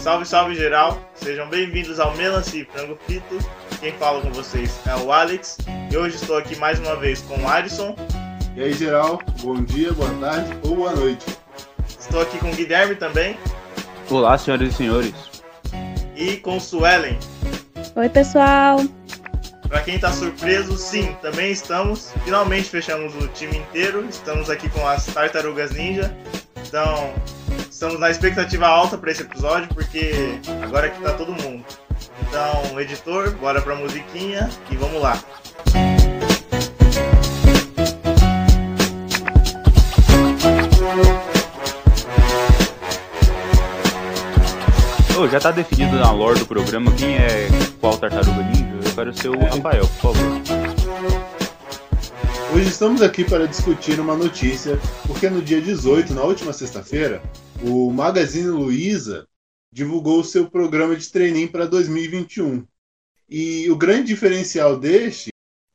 Salve, salve geral! Sejam bem-vindos ao Melancia e Frango Frito. Quem fala com vocês é o Alex e hoje estou aqui mais uma vez com o Alisson. E aí, geral, bom dia, boa tarde ou boa noite. Estou aqui com o Guilherme também. Olá, senhoras e senhores. E com o Suelen. Oi, pessoal. Para quem está surpreso, sim, também estamos. Finalmente fechamos o time inteiro. Estamos aqui com as Tartarugas Ninja. Então, estamos na expectativa alta para esse episódio, porque agora é que tá todo mundo. Então, editor, bora pra musiquinha e vamos lá. Oh, já tá definido na lore do programa quem é qual tartaruga ninja? Eu quero ser o é. Rafael, por favor. Hoje estamos aqui para discutir uma notícia, porque no dia 18, na última sexta-feira, o Magazine Luiza divulgou seu programa de treininho para 2021. E o grande diferencial deste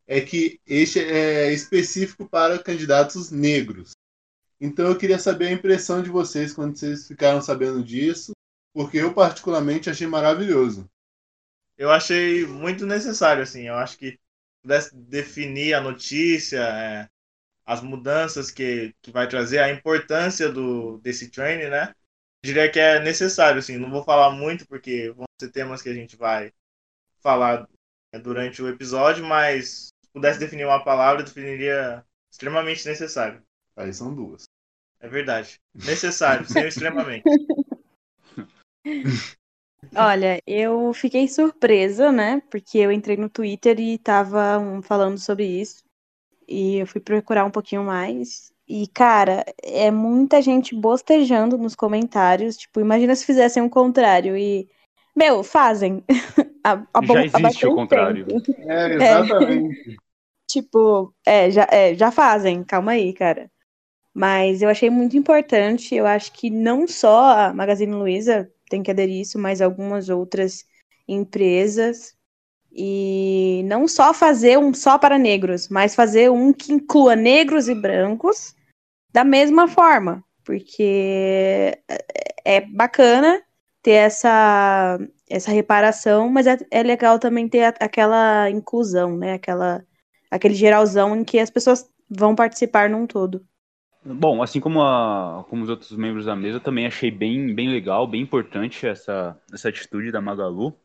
é que este é específico para candidatos negros. Então eu queria saber a impressão de vocês quando vocês ficaram sabendo disso, porque eu particularmente achei maravilhoso. Eu achei muito necessário, assim. Eu acho que pudesse definir a notícia, é, as mudanças que, que vai trazer, a importância do, desse training, né? Eu diria que é necessário, assim. Não vou falar muito porque vão ser temas que a gente vai falar é, durante o episódio, mas se pudesse definir uma palavra, eu definiria extremamente necessário. Aí são duas. É verdade. Necessário, sem extremamente. Olha, eu fiquei surpresa, né? Porque eu entrei no Twitter e tava um, falando sobre isso. E eu fui procurar um pouquinho mais. E, cara, é muita gente bostejando nos comentários. Tipo, imagina se fizessem o contrário. E, meu, fazem. a, a já existe o contrário. É, exatamente. É, tipo, é já, é, já fazem. Calma aí, cara. Mas eu achei muito importante. Eu acho que não só a Magazine Luiza tem que aderir isso, mas algumas outras empresas. E não só fazer um só para negros, mas fazer um que inclua negros e brancos da mesma forma, porque é, é bacana ter essa, essa reparação, mas é, é legal também ter a, aquela inclusão, né? Aquela, aquele geralzão em que as pessoas vão participar num todo. Bom, assim como, a, como os outros membros da mesa, também achei bem, bem legal, bem importante essa, essa atitude da Magalu.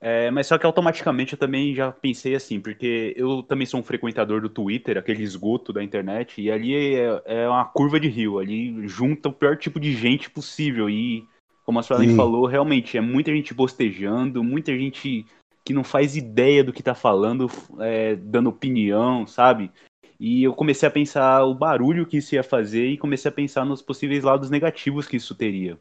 É, mas só que automaticamente eu também já pensei assim, porque eu também sou um frequentador do Twitter, aquele esgoto da internet, e ali é, é uma curva de rio, ali junta o pior tipo de gente possível. E, como a Suelen falou, realmente é muita gente bostejando, muita gente que não faz ideia do que tá falando, é, dando opinião, sabe? E eu comecei a pensar o barulho que isso ia fazer e comecei a pensar nos possíveis lados negativos que isso teria.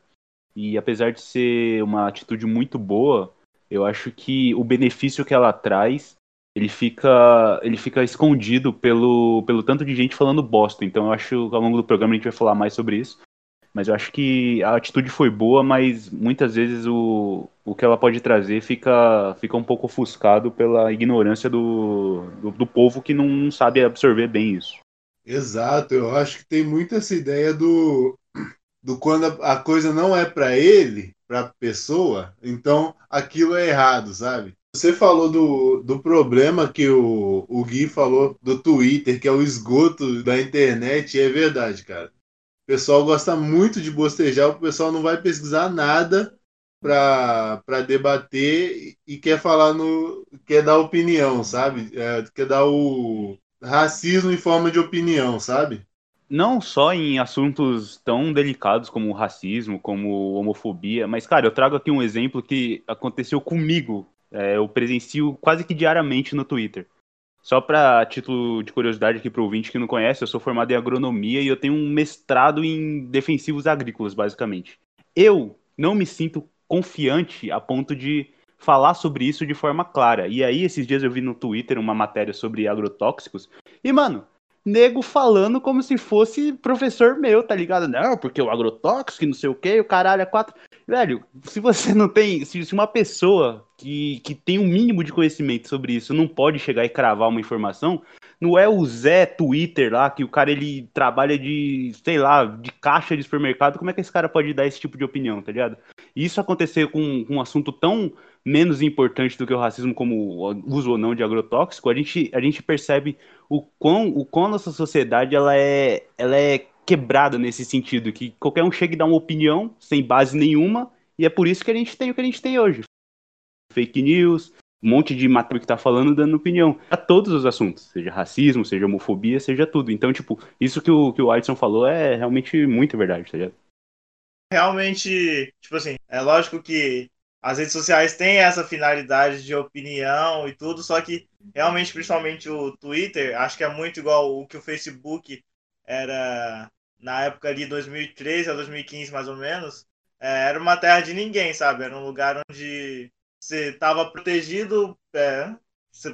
E apesar de ser uma atitude muito boa, eu acho que o benefício que ela traz, ele fica, ele fica escondido pelo, pelo tanto de gente falando bosta. Então eu acho que ao longo do programa a gente vai falar mais sobre isso. Mas eu acho que a atitude foi boa, mas muitas vezes o, o que ela pode trazer fica, fica um pouco ofuscado pela ignorância do, do, do povo que não sabe absorver bem isso. Exato, eu acho que tem muito essa ideia do, do quando a, a coisa não é para ele, para pessoa, então aquilo é errado, sabe? Você falou do, do problema que o, o Gui falou do Twitter, que é o esgoto da internet, e é verdade, cara. O pessoal gosta muito de bostejar, o pessoal não vai pesquisar nada para debater e quer falar no. quer dar opinião, sabe? É, quer dar o racismo em forma de opinião, sabe? Não só em assuntos tão delicados como racismo, como homofobia, mas, cara, eu trago aqui um exemplo que aconteceu comigo. É, eu presencio quase que diariamente no Twitter. Só para título de curiosidade aqui para o ouvinte que não conhece, eu sou formado em agronomia e eu tenho um mestrado em defensivos agrícolas, basicamente. Eu não me sinto confiante a ponto de falar sobre isso de forma clara. E aí, esses dias eu vi no Twitter uma matéria sobre agrotóxicos. E, mano, nego falando como se fosse professor meu, tá ligado? Não, porque o agrotóxico, não sei o que, o caralho é quatro. Velho, se você não tem. Se uma pessoa que, que tem um mínimo de conhecimento sobre isso não pode chegar e cravar uma informação, não é o Zé Twitter lá, que o cara ele trabalha de, sei lá, de caixa de supermercado, como é que esse cara pode dar esse tipo de opinião, tá ligado? Isso acontecer com, com um assunto tão menos importante do que o racismo, como o uso ou não de agrotóxico, a gente, a gente percebe o quão, o quão a nossa sociedade ela é, ela é quebrada nesse sentido, que qualquer um chega e dá uma opinião sem base nenhuma, e é por isso que a gente tem o que a gente tem hoje. Fake news, um monte de matéria que tá falando dando opinião a todos os assuntos, seja racismo, seja homofobia, seja tudo. Então, tipo, isso que o, que o Alisson falou é realmente muito verdade, tá ligado? Realmente, tipo assim, é lógico que as redes sociais têm essa finalidade de opinião e tudo, só que realmente, principalmente o Twitter, acho que é muito igual o que o Facebook era na época ali 2013 a 2015 mais ou menos, é, era uma terra de ninguém, sabe? Era um lugar onde você estava protegido, é,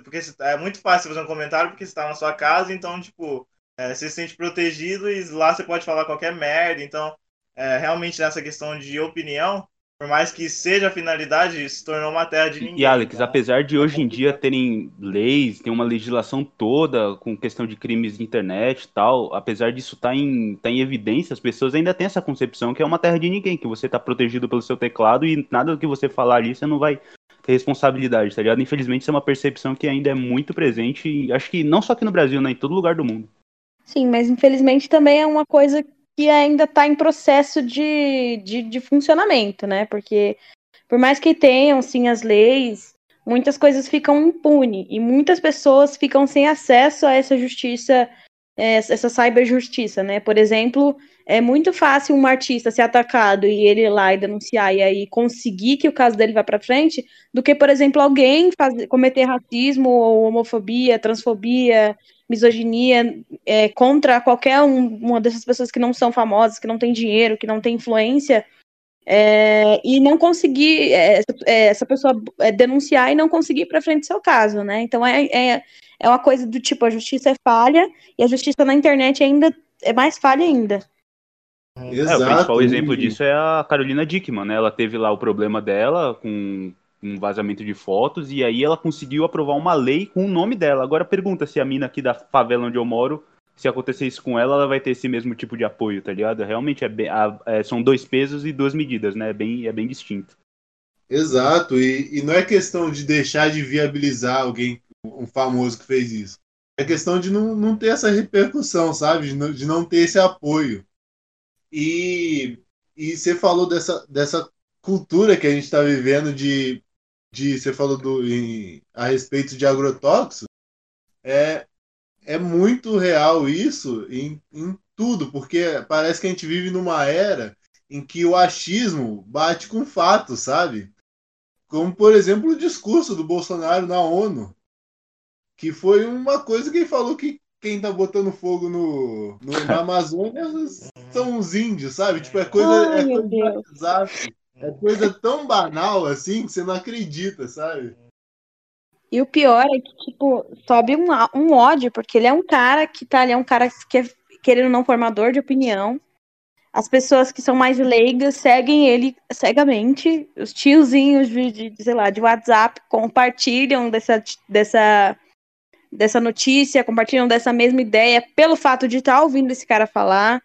porque é muito fácil fazer um comentário porque você está na sua casa, então tipo é, você se sente protegido e lá você pode falar qualquer merda, então é, realmente nessa questão de opinião por mais que seja a finalidade, se tornou uma terra de ninguém. E Alex, então, apesar de hoje em dia terem leis, tem uma legislação toda com questão de crimes de internet e tal, apesar disso estar tá em, tá em evidência, as pessoas ainda têm essa concepção que é uma terra de ninguém, que você está protegido pelo seu teclado e nada do que você falar ali você não vai ter responsabilidade, tá ligado? Infelizmente isso é uma percepção que ainda é muito presente, e acho que não só aqui no Brasil, né, em todo lugar do mundo. Sim, mas infelizmente também é uma coisa que ainda está em processo de, de, de, funcionamento, né? Porque por mais que tenham sim as leis, muitas coisas ficam impunes e muitas pessoas ficam sem acesso a essa justiça, é, essa cyberjustiça, né? Por exemplo, é muito fácil um artista ser atacado e ele ir lá e denunciar e aí conseguir que o caso dele vá para frente, do que, por exemplo, alguém fazer, cometer racismo ou homofobia, transfobia, misoginia é, contra qualquer um, uma dessas pessoas que não são famosas, que não tem dinheiro, que não tem influência, é, e não conseguir é, é essa pessoa é, denunciar e não conseguir para frente seu caso, né? Então é, é, é uma coisa do tipo, a justiça é falha e a justiça na internet ainda é mais falha ainda. Exato. É, o principal exemplo disso é a Carolina Dickman, né? Ela teve lá o problema dela com um vazamento de fotos, e aí ela conseguiu aprovar uma lei com o nome dela. Agora pergunta se a mina aqui da favela onde eu moro, se acontecer isso com ela, ela vai ter esse mesmo tipo de apoio, tá ligado? Realmente é, bem, é são dois pesos e duas medidas, né? É bem, é bem distinto. Exato, e, e não é questão de deixar de viabilizar alguém, um famoso que fez isso. É questão de não, não ter essa repercussão, sabe? De não, de não ter esse apoio. E, e você falou dessa, dessa cultura que a gente está vivendo de de você falou do, em, a respeito de agrotóxicos, é, é muito real isso em, em tudo, porque parece que a gente vive numa era em que o achismo bate com fatos, sabe? Como, por exemplo, o discurso do Bolsonaro na ONU, que foi uma coisa que ele falou que quem tá botando fogo no, no na Amazônia são os índios, sabe? Tipo, é coisa, Ai, é coisa é coisa tão banal assim que você não acredita, sabe? E o pior é que, tipo, sobe um, um ódio, porque ele é um cara que tá ali, é um cara que é, querendo não formador de opinião. As pessoas que são mais leigas seguem ele cegamente. Os tiozinhos de, de, sei lá, de WhatsApp compartilham dessa, dessa, dessa notícia, compartilham dessa mesma ideia pelo fato de estar tá ouvindo esse cara falar.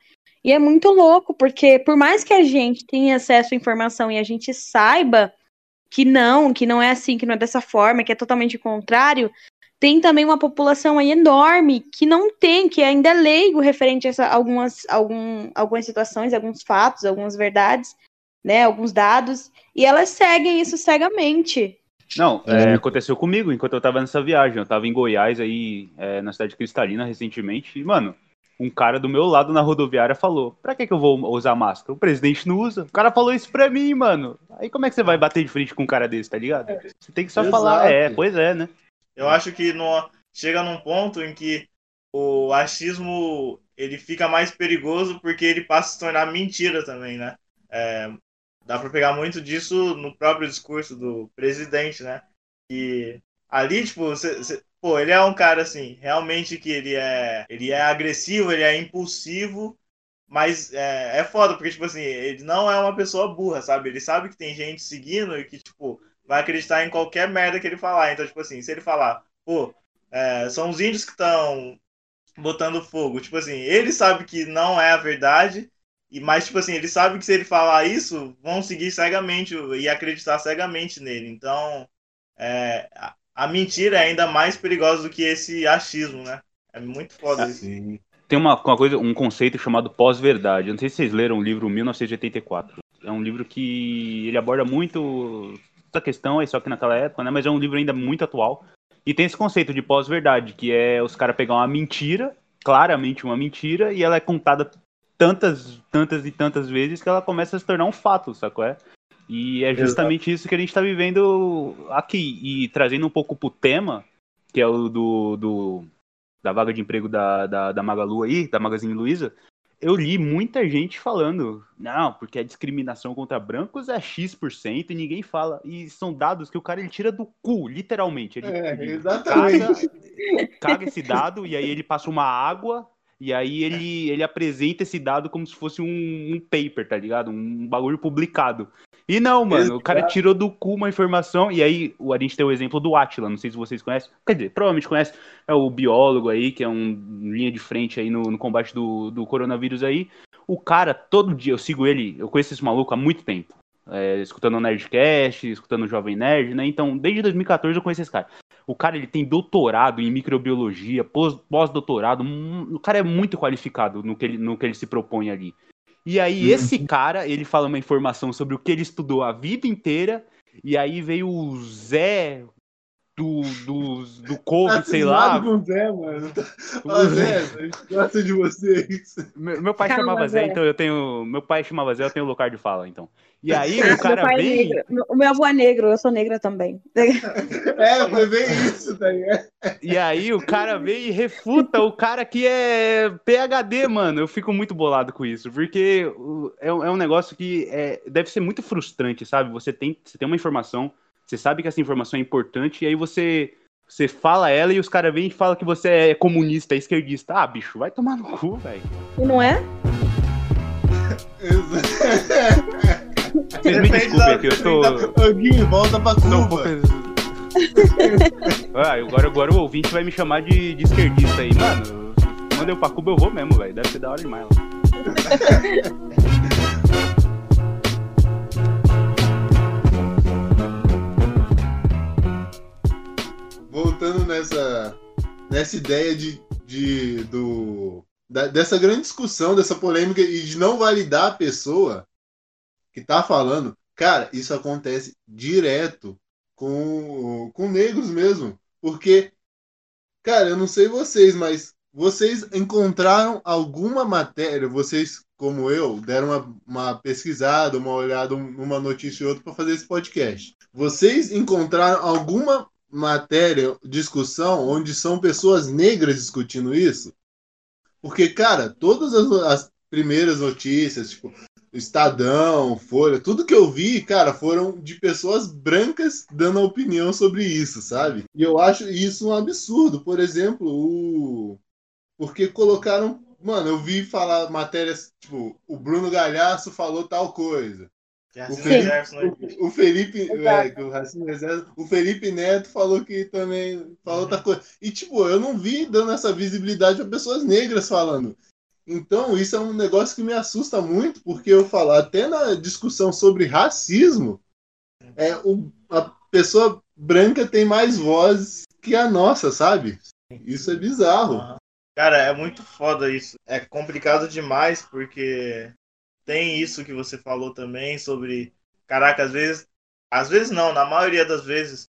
E é muito louco, porque por mais que a gente tenha acesso à informação e a gente saiba que não, que não é assim, que não é dessa forma, que é totalmente contrário, tem também uma população aí enorme que não tem, que ainda é leigo referente a essa, algumas, algum, algumas situações, alguns fatos, algumas verdades, né, alguns dados, e elas seguem isso cegamente. Não, é, aconteceu comigo enquanto eu tava nessa viagem. Eu tava em Goiás aí, é, na cidade de Cristalina, recentemente, e, mano, um cara do meu lado na rodoviária falou: Pra que, que eu vou usar máscara? O presidente não usa. O cara falou isso pra mim, mano. Aí como é que você vai bater de frente com um cara desse, tá ligado? Você tem que só Exato. falar, é, pois é, né? Eu acho que no, chega num ponto em que o achismo ele fica mais perigoso porque ele passa a se tornar mentira também, né? É, dá para pegar muito disso no próprio discurso do presidente, né? E ali, tipo, cê, cê, pô, ele é um cara assim, realmente que ele é, ele é agressivo, ele é impulsivo, mas é, é foda, porque, tipo assim, ele não é uma pessoa burra, sabe? Ele sabe que tem gente seguindo e que, tipo, vai acreditar em qualquer merda que ele falar. Então, tipo assim, se ele falar, pô, é, são os índios que estão botando fogo, tipo assim, ele sabe que não é a verdade, e mas, tipo assim, ele sabe que se ele falar isso, vão seguir cegamente e acreditar cegamente nele. Então, é, a, mentira é ainda mais perigosa do que esse achismo, né? É muito foda isso. Sim. Tem uma, uma coisa, um conceito chamado pós-verdade. Eu não sei se vocês leram o livro 1984. É um livro que ele aborda muito essa questão, aí só que naquela época, né? Mas é um livro ainda muito atual. E tem esse conceito de pós-verdade, que é os caras pegar uma mentira, claramente uma mentira, e ela é contada tantas, tantas e tantas vezes que ela começa a se tornar um fato, sacou? É? E é justamente isso que a gente está vivendo aqui. E trazendo um pouco pro tema, que é o do, do da vaga de emprego da, da, da Magalu aí, da Magazine Luiza, eu li muita gente falando, não, porque a discriminação contra brancos é X% e ninguém fala. E são dados que o cara ele tira do cu, literalmente. Ele, É, ele exatamente. Caga, caga esse dado e aí ele passa uma água e aí ele, ele apresenta esse dado como se fosse um, um paper, tá ligado? Um bagulho publicado. E não, mano, o cara tirou do cu uma informação, e aí o- a gente tem o exemplo do Atila, não sei se vocês conhecem, quer dizer, provavelmente conhece, é o biólogo aí, que é um linha de frente aí no, no combate do, do coronavírus aí. O cara, todo dia, eu sigo ele, eu conheço esse maluco há muito tempo. é, escutando o Nerdcast, escutando o Jovem Nerd, né? Então, desde 2014 eu conheço esse cara. O cara, ele tem doutorado em microbiologia, pós- pós-doutorado, hum, o cara é muito qualificado no que ele, no que ele se propõe ali. E aí, esse cara, ele fala uma informação sobre o que ele estudou a vida inteira, e aí veio o Zé do, do, do Tá Covid, sei lá. com o Zé, mano. Ó, Zé, a gente gosta de vocês. Meu, meu pai Calma, chamava Zé, Zé. então eu tenho. Meu pai chamava Zé, eu tenho lugar de fala, então. E aí o cara meu pai é vem. negro. Meu- O meu avô é negro, eu sou negra também. É, foi bem isso, tá ligado? E aí o cara vem e refuta o cara que é PHD, mano. Eu fico muito bolado com isso, porque é, um- é um negócio que é- deve ser muito frustrante, sabe? Você tem, você tem uma informação, você sabe que essa informação é importante, e aí você, você fala ela e os caras vêm e falam que você é comunista, é esquerdista. Ah, bicho, vai tomar no cu, velho. E não é? Vocês me desculpem aqui, eu tô. Gui, volta pra Cuba. ah, agora, agora o ouvinte vai me chamar de, de esquerdista aí. Mano, quando eu pra Cuba eu vou mesmo, velho. Deve ser da hora demais lá. voltando nessa, nessa ideia de, de do, da- dessa grande discussão, dessa polêmica e de não validar a pessoa que tá falando, cara, isso acontece direto com, com negros mesmo. Porque, cara, eu não sei vocês, mas vocês encontraram alguma matéria, vocês, como eu, deram uma, uma pesquisada, uma olhada numa notícia e outra para fazer esse podcast. Vocês encontraram alguma matéria, discussão, onde são pessoas negras discutindo isso? Porque, cara, todas as, as primeiras notícias, tipo, Estadão, Folha, tudo que eu vi, cara, foram de pessoas brancas dando opinião sobre isso, sabe? E eu acho isso um absurdo. Por exemplo, o. Porque colocaram. Mano, eu vi falar matérias, tipo, o Bruno Galhaço falou tal coisa. Que O racismo Felipe, não existe. o, o Felipe, é, o o Felipe Neto falou que também falou outra coisa. E tipo, eu não vi dando essa visibilidade a pessoas negras falando. Então, isso é um negócio que me assusta muito, porque eu falo, até na discussão sobre racismo, é o, a pessoa branca tem mais vozes que a nossa, sabe? Isso é bizarro. Cara, é muito foda isso. É complicado demais porque tem isso que você falou também sobre. Caraca, às vezes. Às vezes não, na maioria das vezes.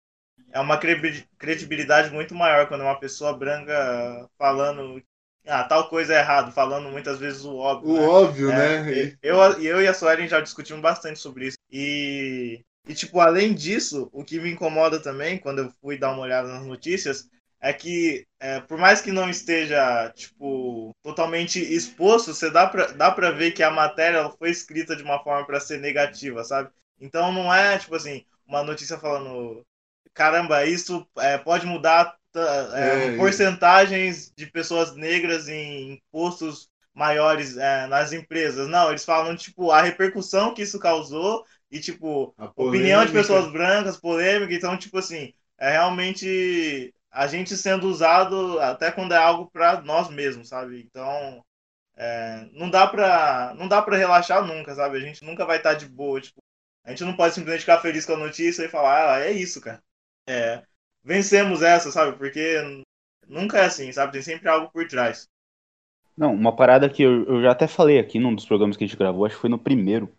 É uma credi- credibilidade muito maior quando é uma pessoa branca falando. Ah, tal coisa é errado, falando muitas vezes o óbvio. O né? óbvio, É, né? Eu, eu e a Suelen já discutimos bastante sobre isso. E, e, tipo, além disso, o que me incomoda também, quando eu fui dar uma olhada nas notícias, é que, é, por mais que não esteja, tipo, totalmente exposto, você dá pra, dá pra ver que a matéria foi escrita de uma forma para ser negativa, sabe? Então não é, tipo assim, uma notícia falando, caramba, isso é, pode mudar é, é, porcentagens de pessoas negras em postos maiores é, nas empresas. Não, eles falam, tipo, a repercussão que isso causou e, tipo, opinião de pessoas brancas, polêmica. Então, tipo assim, é realmente a gente sendo usado até quando é algo para nós mesmos, sabe? Então, é, não dá pra não dá para relaxar nunca, sabe? A gente nunca vai estar de boa, tipo, a gente não pode simplesmente ficar feliz com a notícia e falar, ah, é isso, cara. É, vencemos essa, sabe? Porque nunca é assim, sabe? Tem sempre algo por trás. Não, uma parada que eu, eu já até falei aqui num dos programas que a gente gravou, acho que foi no primeiro.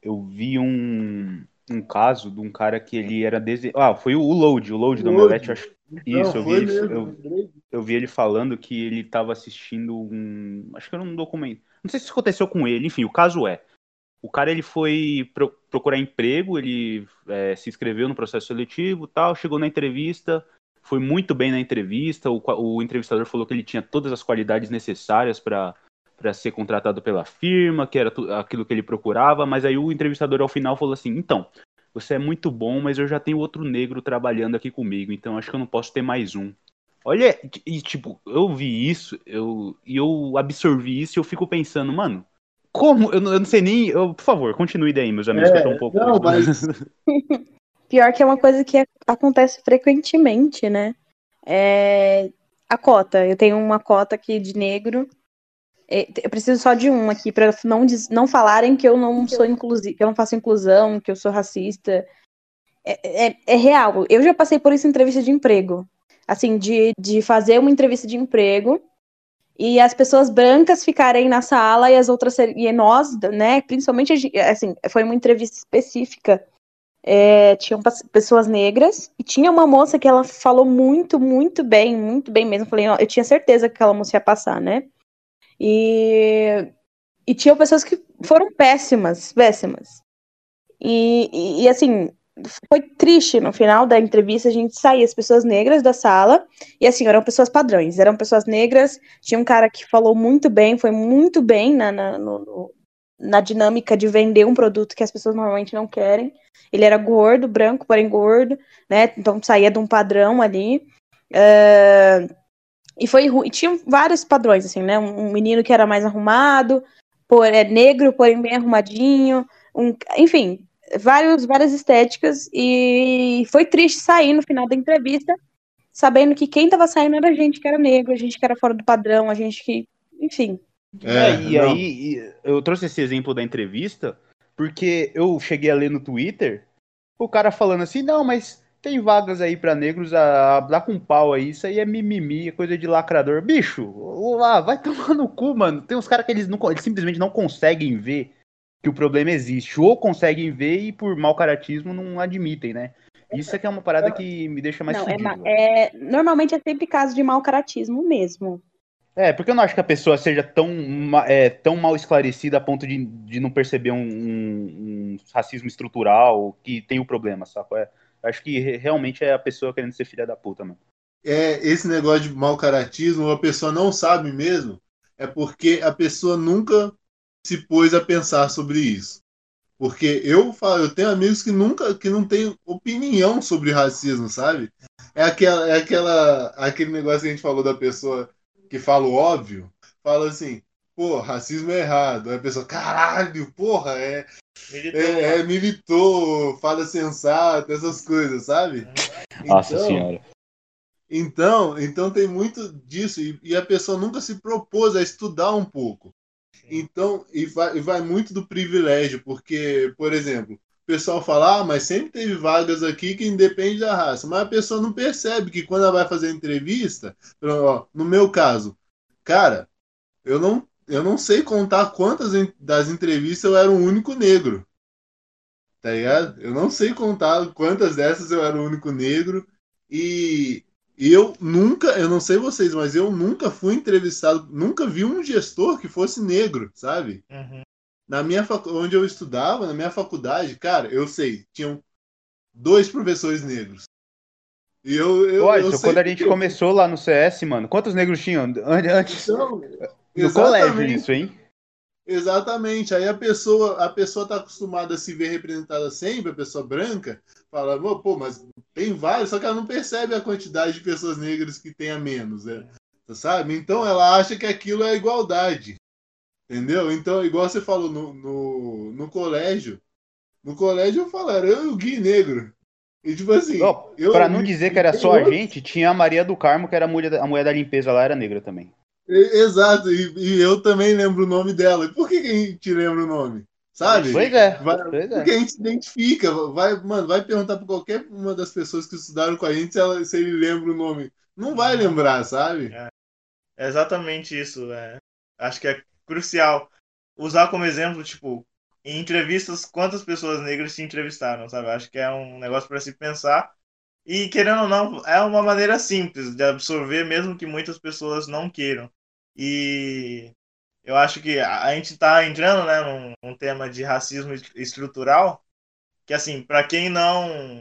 Eu vi um, um caso de um cara que ele era dese... Ah, foi o Load, o Load do Omelete, acho isso, eu vi, ele, eu, eu, vi ele falando que ele estava assistindo um. Acho que era um documento. Não sei se isso aconteceu com ele, enfim, o caso é. O cara ele foi pro, procurar emprego, ele é, se inscreveu no processo seletivo tal, chegou na entrevista, foi muito bem na entrevista. O, o entrevistador falou que ele tinha todas as qualidades necessárias para para ser contratado pela firma, que era aquilo que ele procurava, mas aí o entrevistador ao final falou assim: então, você é muito bom, mas eu já tenho outro negro trabalhando aqui comigo, então acho que eu não posso ter mais um. Olha, e tipo, eu vi isso, eu, e eu absorvi isso e eu fico pensando, mano, como? Eu não, eu não sei nem. Eu, por favor, continue daí, meus amigos, é, que eu tô um pouco. Não, mas... Pior que é uma coisa que acontece frequentemente, né? É a cota. Eu tenho uma cota aqui de negro. É, eu preciso só de um aqui para não, não falarem que eu não sou inclusiva, que eu não faço inclusão, que eu sou racista. É, é, é, real. Eu já passei por isso em entrevista de emprego. Assim, de, de fazer uma entrevista de emprego e as pessoas brancas ficarem na sala e as outras e nós, né? Principalmente assim, foi uma entrevista específica. É, tinham pessoas negras e tinha uma moça que ela falou muito, muito bem, muito bem mesmo. Eu falei, eu tinha certeza que aquela moça ia passar, né? E, e pessoas que foram péssimas, péssimas. E, e, e, assim, foi triste no final da entrevista a gente sair as pessoas negras da sala e assim, eram pessoas padrões, eram pessoas negras, tinha um cara que falou muito bem, foi muito bem na, na, no, na dinâmica de vender um produto que as pessoas normalmente não querem. Ele era gordo, branco, porém gordo, né? Então saía de um padrão ali. Uh, e foi ruim. Tinha vários padrões, assim, né? Um, menino que era mais arrumado, por, é negro, porém bem arrumadinho. Um, enfim, vários, várias estéticas. E foi triste sair no final da entrevista, sabendo que quem tava saindo era a gente que era negro, a gente que era fora do padrão, a gente que. Enfim. É, é e não. aí eu trouxe esse exemplo da entrevista, porque eu cheguei a ler no Twitter o cara falando assim, não, mas tem vagas aí para negros a, a dar com pau aí, isso aí é mimimi, é coisa de lacrador. Bicho, lá, vai tomar no cu, mano. Tem uns caras que eles, não, eles simplesmente não conseguem ver que o problema existe, ou conseguem ver e por mau caratismo não admitem, né? Isso é que é uma parada que me deixa mais não, é, é, Normalmente é sempre caso de mau caratismo mesmo. É, porque eu não acho que a pessoa seja tão, é, tão mal esclarecida a ponto de, de não perceber um, um, um racismo estrutural que tem o problema, saco? É, Acho que realmente é a pessoa querendo ser filha da puta, mano. É, esse negócio de mau caratismo, a pessoa não sabe mesmo, é porque a pessoa nunca se pôs a pensar sobre isso. Porque eu falo, eu tenho amigos que nunca, que não têm opinião sobre racismo, sabe? É aquela, é aquela, aquele negócio que a gente falou da pessoa que fala o óbvio, fala assim, pô, racismo é errado. Aí a pessoa, caralho, porra, é, Militou, é, é, militou, fala sensato, essas coisas, sabe? Nossa então, senhora. Então, então tem muito disso e, e, a pessoa nunca se propôs a estudar um pouco. Então, e vai, e vai muito do privilégio, porque, por exemplo, o pessoal fala, ah, mas sempre teve vagas aqui que independe da raça, mas a pessoa não percebe que quando ela vai fazer entrevista, ó, no meu caso, cara, eu não eu não sei contar quantas das entrevistas eu era o único negro. Tá ligado? Eu não sei contar quantas dessas eu era o único negro. E eu nunca, eu não sei vocês, mas eu nunca fui entrevistado, nunca vi um gestor que fosse negro, sabe? Uhum. Na minha fac... onde eu estudava, na minha faculdade, cara, eu sei, tinham dois professores negros. E eu, eu, Pô, eu quando a gente começou lá no CS, mano, quantos negros tinham antes? Então, no colégio isso, hein? Exatamente. Aí a pessoa, a pessoa tá acostumada a se ver representada sempre, a pessoa branca, fala, pô, mas tem vários, só que ela não percebe a quantidade de pessoas negras que tem a menos, né? Sabe? Então ela acha que aquilo é igualdade. Entendeu? Então, igual você falou no, no, no colégio, no colégio eu falo, era eu e o Gui Negro. E tipo assim. Não, eu, pra não dizer que era só a gente, tinha a Maria do Carmo, que era a mulher, a mulher da limpeza lá, era negra também. Exato, e, e, eu também lembro o nome dela. E por que, que a gente lembra o nome? Sabe? Pois é. Vai, pois é. porque a gente se identifica. Vai, mano, vai perguntar pra qualquer uma das pessoas que estudaram com a gente se, ela, se ele lembra o nome. Não vai lembrar, sabe? É, é exatamente isso. É. Acho que é crucial usar como exemplo, tipo, em entrevistas, quantas pessoas negras te entrevistaram, sabe? Acho que é um negócio para se pensar. E, querendo ou não, é uma maneira simples de absorver, mesmo que muitas pessoas não queiram. E eu acho que a gente está entrando né, num, num, tema de racismo estrutural, que, assim, para quem não,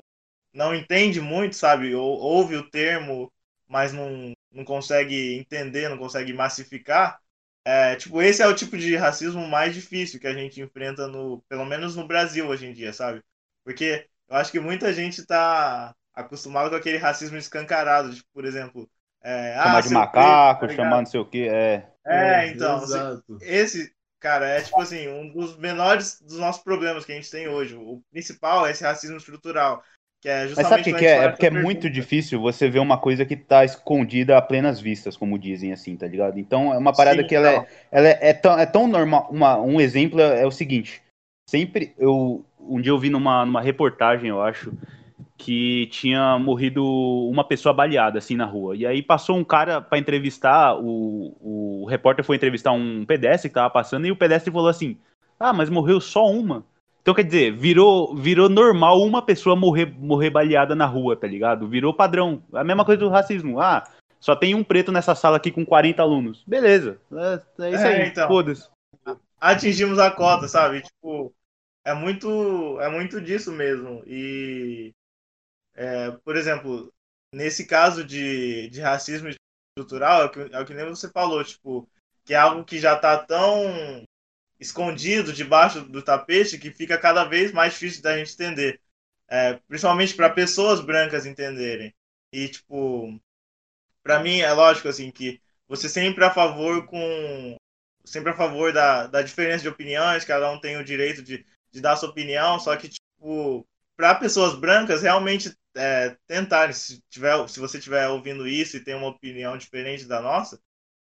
não entende muito, sabe, ou, ouve o termo, mas não, não consegue entender, não consegue massificar, é, tipo, esse é o tipo de racismo mais difícil que a gente enfrenta no, pelo menos no Brasil hoje em dia, sabe? Porque eu acho que muita gente está acostumado com aquele racismo escancarado, tipo, por exemplo, é, chamar ah, de macaco, preto, tá chamar não sei o que, é. É, então, assim, esse, cara, é tipo assim, um dos menores dos nossos problemas que a gente tem hoje. O principal é esse racismo estrutural. Que é justamente Mas sabe o que, que é? É porque é muito difícil você ver uma coisa que tá escondida a plenas vistas, como dizem assim, tá ligado? Então é uma parada Sim, que ela, é, ela é, é, tão, é tão normal. Uma, um exemplo é, é, o seguinte: sempre eu. Um dia eu vi numa, numa reportagem, eu acho, que tinha morrido uma pessoa baleada assim na rua. E aí passou um cara para entrevistar, o, o repórter foi entrevistar um pedestre que tava passando, e o pedestre falou assim: Ah, mas morreu só uma. Então, quer dizer, virou, virou normal uma pessoa morrer, morrer baleada na rua, tá ligado? Virou padrão. A mesma coisa do racismo. Ah, só tem um preto nessa sala aqui com 40 alunos. Beleza. É, é isso é, aí. Então, Foda-se. Atingimos a cota, sabe? Tipo, é muito, é muito disso mesmo. E, é, por exemplo, nesse caso de, de racismo estrutural, é o, que, é o que nem você falou, tipo, que é algo que já tá tão escondido debaixo do tapete que fica cada vez mais difícil da gente entender. É, principalmente para pessoas brancas entenderem. E, tipo, para mim é lógico, assim, que você sempre a favor com... Sempre a favor da, da diferença de opiniões, cada um tem o direito de, de dar sua opinião, só que, tipo, para pessoas brancas realmente é, tentarem, se, tiver, se você estiver ouvindo isso e tem uma opinião diferente da nossa,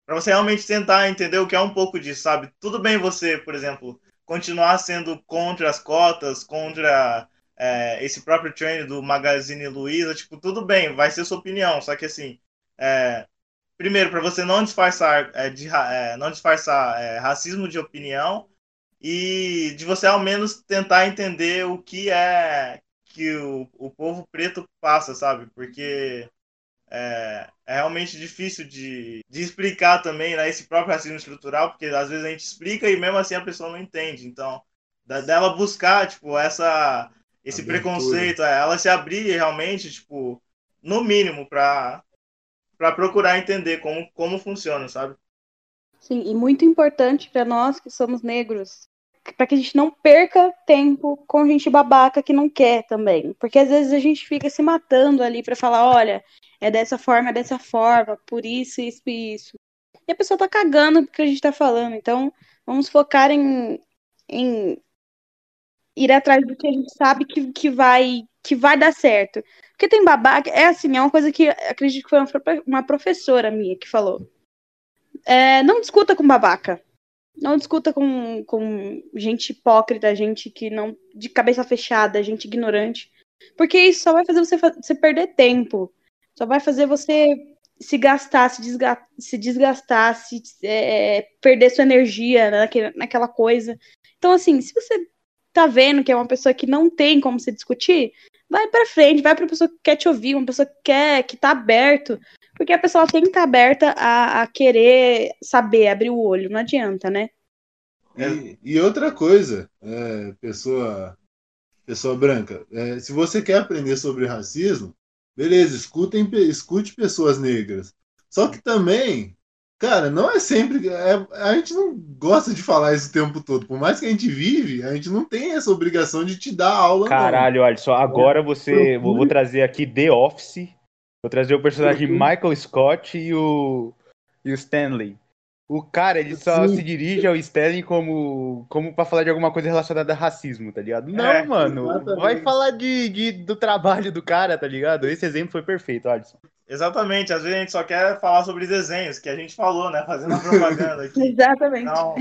para você realmente tentar entender o que é um pouco disso, sabe? Tudo bem você, por exemplo, continuar sendo contra as cotas, contra é, esse próprio trend do Magazine Luiza, tipo, tudo bem, vai ser sua opinião, só que assim, é, primeiro, para você não disfarçar, é, de, é, não disfarçar é, racismo de opinião e de você ao menos tentar entender o que é que o, o povo preto passa, sabe? Porque é, é realmente difícil de, de explicar também né, esse próprio racismo estrutural, porque às vezes a gente explica e mesmo assim a pessoa não entende. Então, da, dela buscar, tipo, essa, esse Abertura. preconceito, é, ela se abrir realmente, tipo, no mínimo, para procurar entender como, como funciona, sabe? Sim, e muito importante para nós que somos negros, para que a gente não perca tempo com gente babaca que não quer também. Porque às vezes a gente fica se matando ali para falar, olha, é dessa forma, é dessa forma, por isso, isso e isso. E a pessoa tá cagando porque a gente tá falando. Então, vamos focar em, em ir atrás do que a gente sabe que, que, vai, que vai dar certo. Porque tem babaca, é assim, é uma coisa que acredito que foi uma professora minha que falou. É, não discuta com babaca. Não discuta com, com gente hipócrita, gente que não. de cabeça fechada, gente ignorante. Porque isso só vai fazer você, você perder tempo. Só vai fazer você se gastar, se, desga se desgastar, se é, perder sua energia naquele, naquela coisa. Então, assim, se você tá vendo que é uma pessoa que não tem como se discutir, vai para frente, vai pra pessoa que quer te ouvir, uma pessoa que quer, que tá aberto porque a pessoa tem que estar aberta a, a querer saber, abrir o olho, não adianta, né? E, e outra coisa, é, pessoa, pessoa branca, é, se você quer aprender sobre racismo, beleza, escutem, escute pessoas negras. Só que também, Cara, não é sempre. É, a gente não gosta de falar isso o tempo todo. Por mais que a gente vive, a gente não tem essa obrigação de te dar aula. Caralho, olha só. Agora você. Vou, vou trazer aqui The Office. Vou trazer o personagem Michael Scott e o. E o Stanley. O cara, ele só Sim. se dirige ao Stanley como, como pra falar de alguma coisa relacionada a racismo, tá ligado? Não, é, mano. Exatamente. Vai falar de, de, do trabalho do cara, tá ligado? Esse exemplo foi perfeito, Alisson. Exatamente, às vezes a gente só quer falar sobre desenhos, que a gente falou, né? Fazendo a propaganda aqui. Exatamente. Então,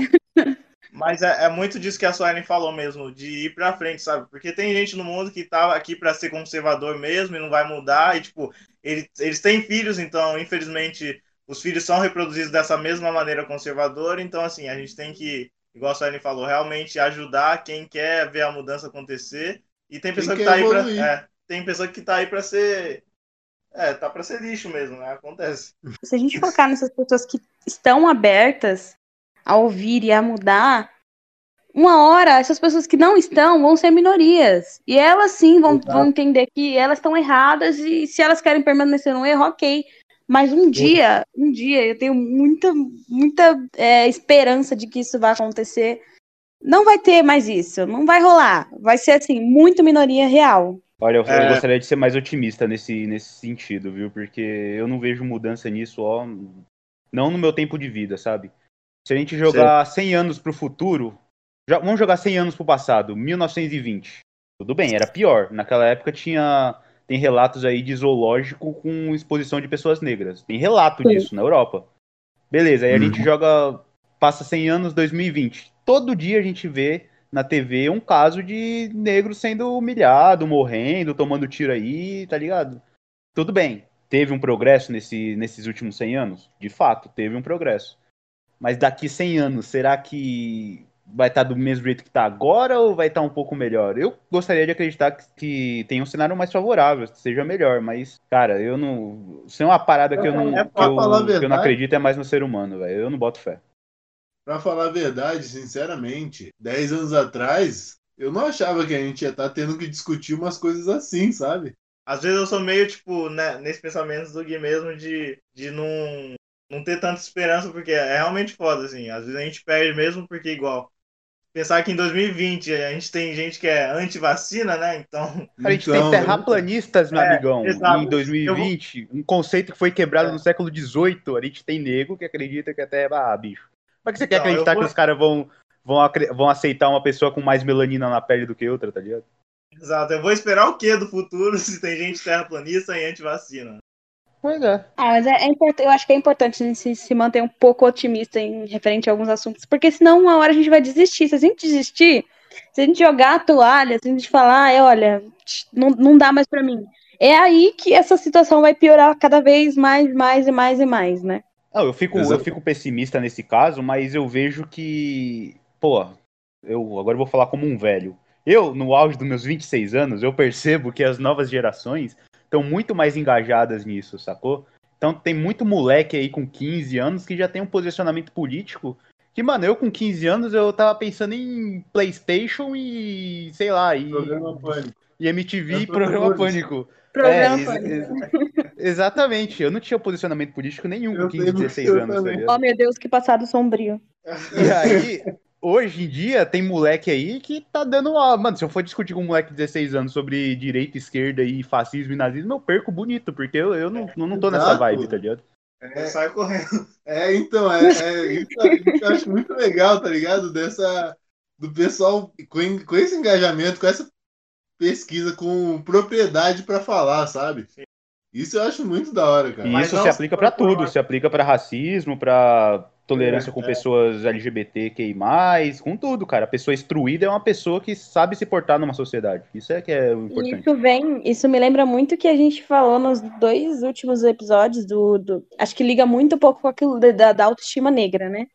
mas é, é, muito disso que a Suelen falou mesmo, de ir pra frente, sabe? Porque tem gente no mundo que tá aqui para ser conservador mesmo e não vai mudar, e tipo, eles, eles têm filhos, então, infelizmente os filhos são reproduzidos dessa mesma maneira conservadora, então assim, a gente tem que, igual a Suelen falou, realmente ajudar quem quer ver a mudança acontecer. E tem pessoa quem que tá aí para é, tem pessoa que tá aí para ser é, tá para ser lixo mesmo, né? Acontece. Se a gente focar nessas pessoas que estão abertas a ouvir e a mudar, uma hora essas pessoas que não estão vão ser minorias. E elas sim vão, vão entender que elas estão erradas e se elas querem permanecer no erro, ok. Mas um dia, um dia, eu tenho muita, muita é, esperança de que isso vai acontecer. Não vai ter mais isso, não vai rolar. Vai ser assim, muito minoria real. Olha, eu, é... eu, gostaria de ser mais otimista nesse, nesse sentido, viu? Porque eu não vejo mudança nisso, ó, não no meu tempo de vida, sabe? Se a gente jogar Sim. 100 anos pro futuro, já, vamos jogar 100 anos pro passado, 1920. Tudo bem, era pior. Naquela época tinha tem relatos aí de zoológico com exposição de pessoas negras. Tem relato Sim. disso na Europa. Beleza, aí a gente uhum. joga, passa 100 anos, 2020. Todo dia a gente vê na TV um caso de negro sendo humilhado, morrendo, tomando tiro aí, tá ligado? Tudo bem, teve um progresso nesse, nesses últimos 100 anos? De fato, teve um progresso. Mas daqui 100 anos, será que vai estar tá do mesmo jeito que está agora ou vai estar tá um pouco melhor? Eu gostaria de acreditar que, que tem um cenário mais favorável, que seja melhor, mas, cara, eu não. Se é uma parada que eu não, é, que eu, que eu não acredito é mais no ser humano, velho. Eu não boto fé. Pra falar a verdade, sinceramente, 10 anos atrás, eu não achava que a gente ia estar tá tendo que discutir umas coisas assim, sabe? Às vezes eu sou meio, tipo, né, nesse pensamento do Gui mesmo de, de não, não ter tanta esperança, porque é realmente foda, assim. Às vezes a gente perde mesmo porque, igual, pensar que em 2020 a gente tem gente que é anti-vacina, né? Então. A gente então, tem terraplanistas, meu é, amigão, exato. em 2020. Vou... Um conceito que foi quebrado é. no século XVIII. A gente tem nego que acredita que até. Ah, bicho. Como é que você então, quer acreditar vou... que os caras vão, vão, vão aceitar uma pessoa com mais melanina na pele do que outra, tá ligado? Exato. Eu vou esperar o que do futuro se tem gente terraplanista e anti-vacina? Pois é. Ah, mas é, é importante, eu acho que é importante a gente se, se, manter um pouco otimista em referente a alguns assuntos, porque senão uma hora a gente vai desistir. Se a gente desistir, se a gente jogar a toalha, se a gente falar, é, olha, não, não dá mais para mim. É aí que essa situação vai piorar cada vez mais, mais e mais e mais, né? Não, eu fico, eu fico pessimista nesse caso, mas eu vejo que, pô, eu agora eu vou falar como um velho. Eu, no auge dos meus 26 anos, eu percebo que as novas gerações estão muito mais engajadas nisso, sacou? Então tem muito moleque aí com 15 anos que já tem um posicionamento político. Que, mano, eu com 15 anos eu tava pensando em Playstation e, sei lá, e, programa Pânico. e MTV e Programa Pânico. Programa é, Pânico. exatamente, eu não tinha posicionamento político nenhum com 15, 16 anos. Tá oh, meu Deus, que passado sombrio. E aí, hoje em dia tem moleque aí que tá dando uma. Mano, se eu for discutir com um moleque de 16 anos sobre direita, esquerda e fascismo e nazismo, eu perco bonito, porque eu, eu não, não tô nessa vibe, tá ligado? É, sai correndo. É, então, é, é isso, isso eu acho muito legal, tá ligado? Dessa. Do pessoal com, com esse engajamento, com essa pesquisa com propriedade para falar, sabe? Isso eu acho muito da hora, cara. E isso se aplica para tudo, se aplica para racismo, para tolerância é, com é. pessoas LGBTQI+, com tudo, cara. A pessoa instruída é uma pessoa que sabe se portar numa sociedade. Isso é que é o importante. Isso vem, isso me lembra muito que a gente falou nos dois últimos episódios do, do acho que liga muito um pouco com aquilo da, da autoestima negra, né?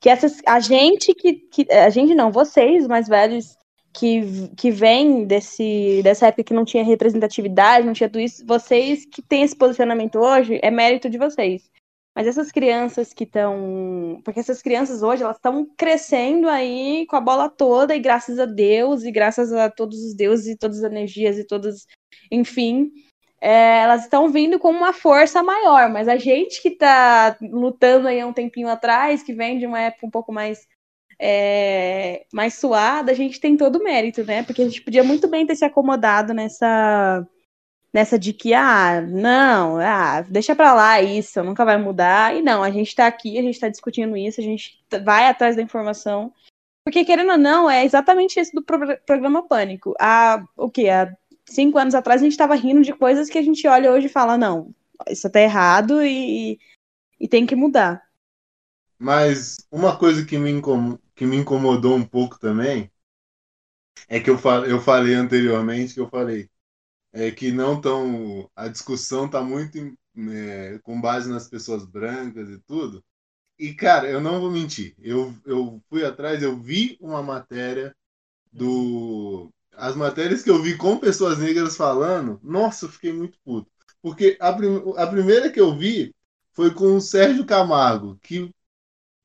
Que essas, a gente que, que, a gente não, vocês mais velhos que, que vem desse, dessa época que não tinha representatividade, não tinha tudo isso, vocês que têm esse posicionamento hoje, é mérito de vocês. Mas essas crianças que estão. Porque essas crianças hoje, elas estão crescendo aí com a bola toda, e graças a Deus, e graças a todos os deuses, e todas as energias, e todas. Enfim. é, elas estão vindo com uma força maior, mas a gente que está lutando aí há um tempinho atrás, que vem de uma época um pouco mais é, mais suada, a gente tem todo o mérito, né? Porque a gente podia muito bem ter se acomodado nessa nessa de que ah, não, ah, deixa para lá isso, nunca vai mudar. E não, a gente está aqui, a gente está discutindo isso, a gente vai atrás da informação. Porque querendo ou não, é exatamente isso do pro programa Pânico. Há o que? Há cinco anos atrás a gente estava rindo de coisas que a gente olha hoje e fala, não, isso tá errado e, e tem que mudar. Mas uma coisa que me, incom que me incomodou um pouco também é que eu, eu falei anteriormente que eu falei é que não tão a discussão tá muito é, com base nas pessoas brancas e tudo. E cara eu não vou mentir. Eu, eu fui atrás eu vi uma matéria do as matérias que eu vi com pessoas negras falando, nossa, eu fiquei muito puto. Porque a, prim a primeira que eu vi foi com o Sérgio Camargo, que,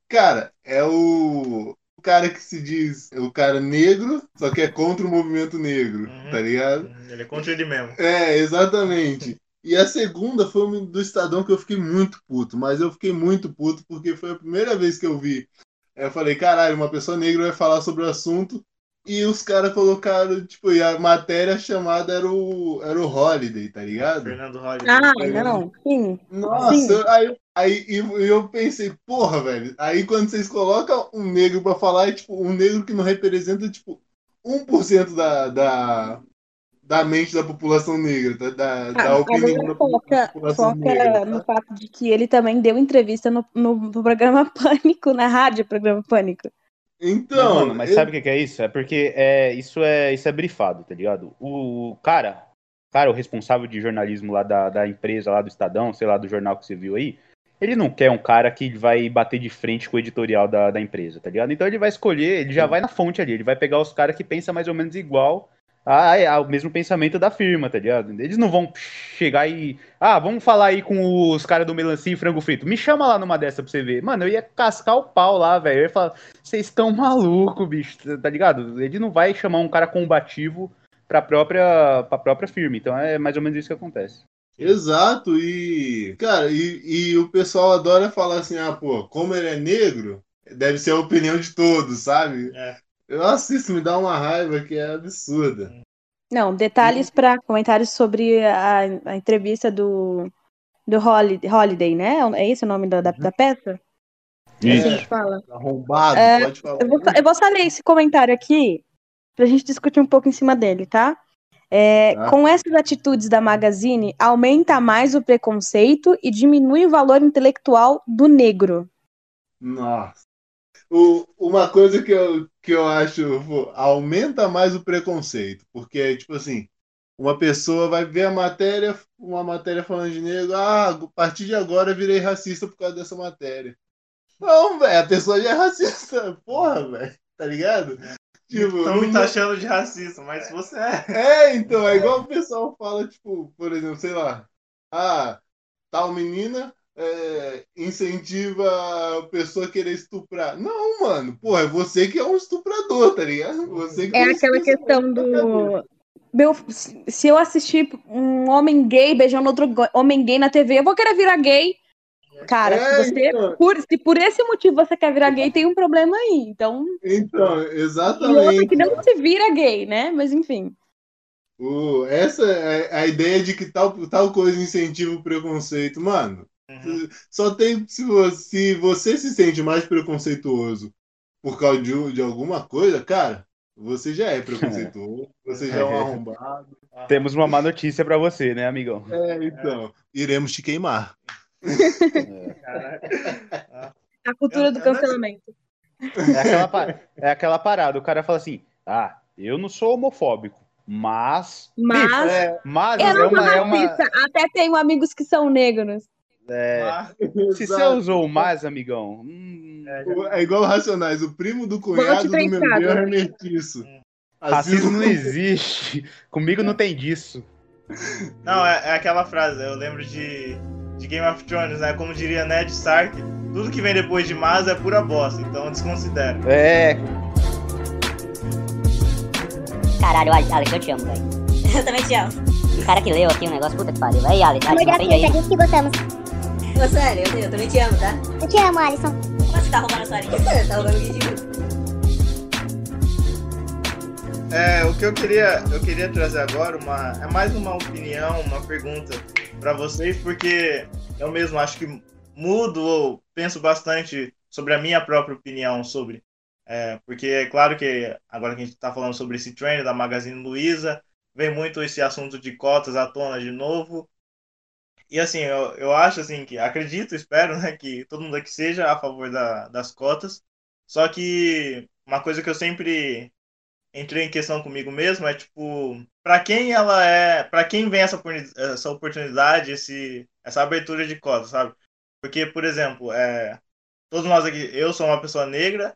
cara, é o cara que se diz o cara negro, só que é contra o movimento negro, uhum, tá ligado? Uhum, ele é contra ele mesmo. É, exatamente. E a segunda foi do Estadão que eu fiquei muito puto, mas eu fiquei muito puto porque foi a primeira vez que eu vi. Eu falei, caralho, uma pessoa negra vai falar sobre o assunto e os caras colocaram, tipo, e a matéria chamada era o, era o Holiday, tá ligado? Fernando Holiday. Ah, não, sim. Nossa, sim. aí, aí e, eu pensei, porra, velho. Aí quando vocês colocam um negro pra falar, é tipo, um negro que não representa, tipo, 1% da, da, da mente da população negra, tá? da, ah, da opinião da foca, população foca negra. Tá? no fato de que ele também deu entrevista no, no, no programa Pânico, na rádio programa Pânico. Então. Mas, mano, mas eu... sabe o que, é isso? É porque é, isso, é, isso é brifado, tá ligado? O cara, cara, o responsável de jornalismo lá da, da empresa, lá do Estadão, sei lá, do jornal que você viu aí, ele não quer um cara que vai bater de frente com o editorial da, da empresa, tá ligado? Então ele vai escolher, ele já vai na fonte ali, ele vai pegar os caras que pensam mais ou menos igual ah, é, o mesmo pensamento da firma, tá ligado? Eles não vão chegar e. Ah, vamos falar aí com os caras do melancia e frango frito. Me chama lá numa dessa pra você ver. Mano, eu ia cascar o pau lá, velho. Eu ia falar, vocês estão maluco, bicho, tá ligado? Ele não vai chamar um cara combativo pra própria, pra própria firma. Então é mais ou menos isso que acontece. Exato, e. Cara, e, e o pessoal adora falar assim, ah, pô, como ele é negro, deve ser a opinião de todos, sabe? É. Nossa, isso me dá uma raiva que é absurda. Não, detalhes para comentários sobre a, a, entrevista do, do Holiday, né? É esse o nome da, da, da peça? Isso. É, fala. Arrombado, é, pode falar. Eu vou, eu vou só ler esse comentário aqui pra gente discutir um pouco em cima dele, tá? É, ah. Com essas atitudes da Magazine, aumenta mais o preconceito e diminui o valor intelectual do negro. Nossa. O, uma coisa que eu, que eu acho aumenta mais o preconceito, porque tipo assim, uma pessoa vai ver a matéria, uma matéria falando de negro, ah, a partir de agora eu virei racista por causa dessa matéria. Não, velho, a pessoa já é racista, porra, velho, tá ligado? Tipo, Estão me taxando de racista, mas você é. É, então, é igual o pessoal fala, tipo, por exemplo, sei lá, ah, tal menina é, incentiva a pessoa a querer estuprar. Não, mano, pô, é você que é um estuprador, tá ligado? Você que é aquela questão do. Meu, se eu assistir um homem gay beijando outro homem gay na TV, eu vou querer virar gay. Cara, é, se, você, então... por, se por esse motivo você quer virar gay, tem um problema aí. Então. Então, exatamente. E que não se vira gay, né? Mas enfim. Uh, essa é a ideia de que tal, tal coisa incentiva o preconceito. Mano, Uhum. Só tem. Se você, se você se sente mais preconceituoso por causa de, de alguma coisa, cara, você já é preconceituoso, você já é um arrombado. Temos uma má notícia para você, né, amigão? É, então. Iremos te queimar. A cultura do cancelamento. É aquela, é aquela parada, o cara fala assim: ah, eu não sou homofóbico. Mas. Mas. é, mas eu é, uma, é uma... Até tenho amigos que são negros. É, se você usou mais, amigão. Hum, é, é, igual Racionais, o primo do cunhado do meu Deus é mestiço. Racismo não existe. Comigo não tem disso. Não, é, é, aquela frase, eu lembro de, de Game of Thrones, né? Como diria Ned Stark, tudo que vem depois de Mas é pura bosta, então desconsidera. É. Caralho, Alex, eu te amo, velho. Eu também te amo. O cara que leu aqui o negócio, puta que pariu. Aí, Alisson, Amor de aprende aí. a gente que gostamos. Ô, sério, eu, eu também te amo, tá? Eu te amo, Alisson. Como você tá roubando a sua linha? Você tá roubando o vídeo. É, o que eu queria, eu queria trazer agora uma, é mais uma opinião, uma pergunta para vocês, porque eu mesmo acho que mudo ou penso bastante sobre a minha própria opinião sobre, é, porque é claro que agora que a gente está falando sobre esse trend da Magazine Luiza, vem muito esse assunto de cotas à tona de novo. E assim, eu, eu acho assim que acredito, espero, né, que todo mundo aqui seja a favor da, das cotas. Só que uma coisa que eu sempre entrei em questão comigo mesmo é tipo, para quem ela é, para quem vem essa, essa oportunidade, esse essa abertura de cotas, sabe? Porque, por exemplo, é, todos nós aqui, eu sou uma pessoa negra,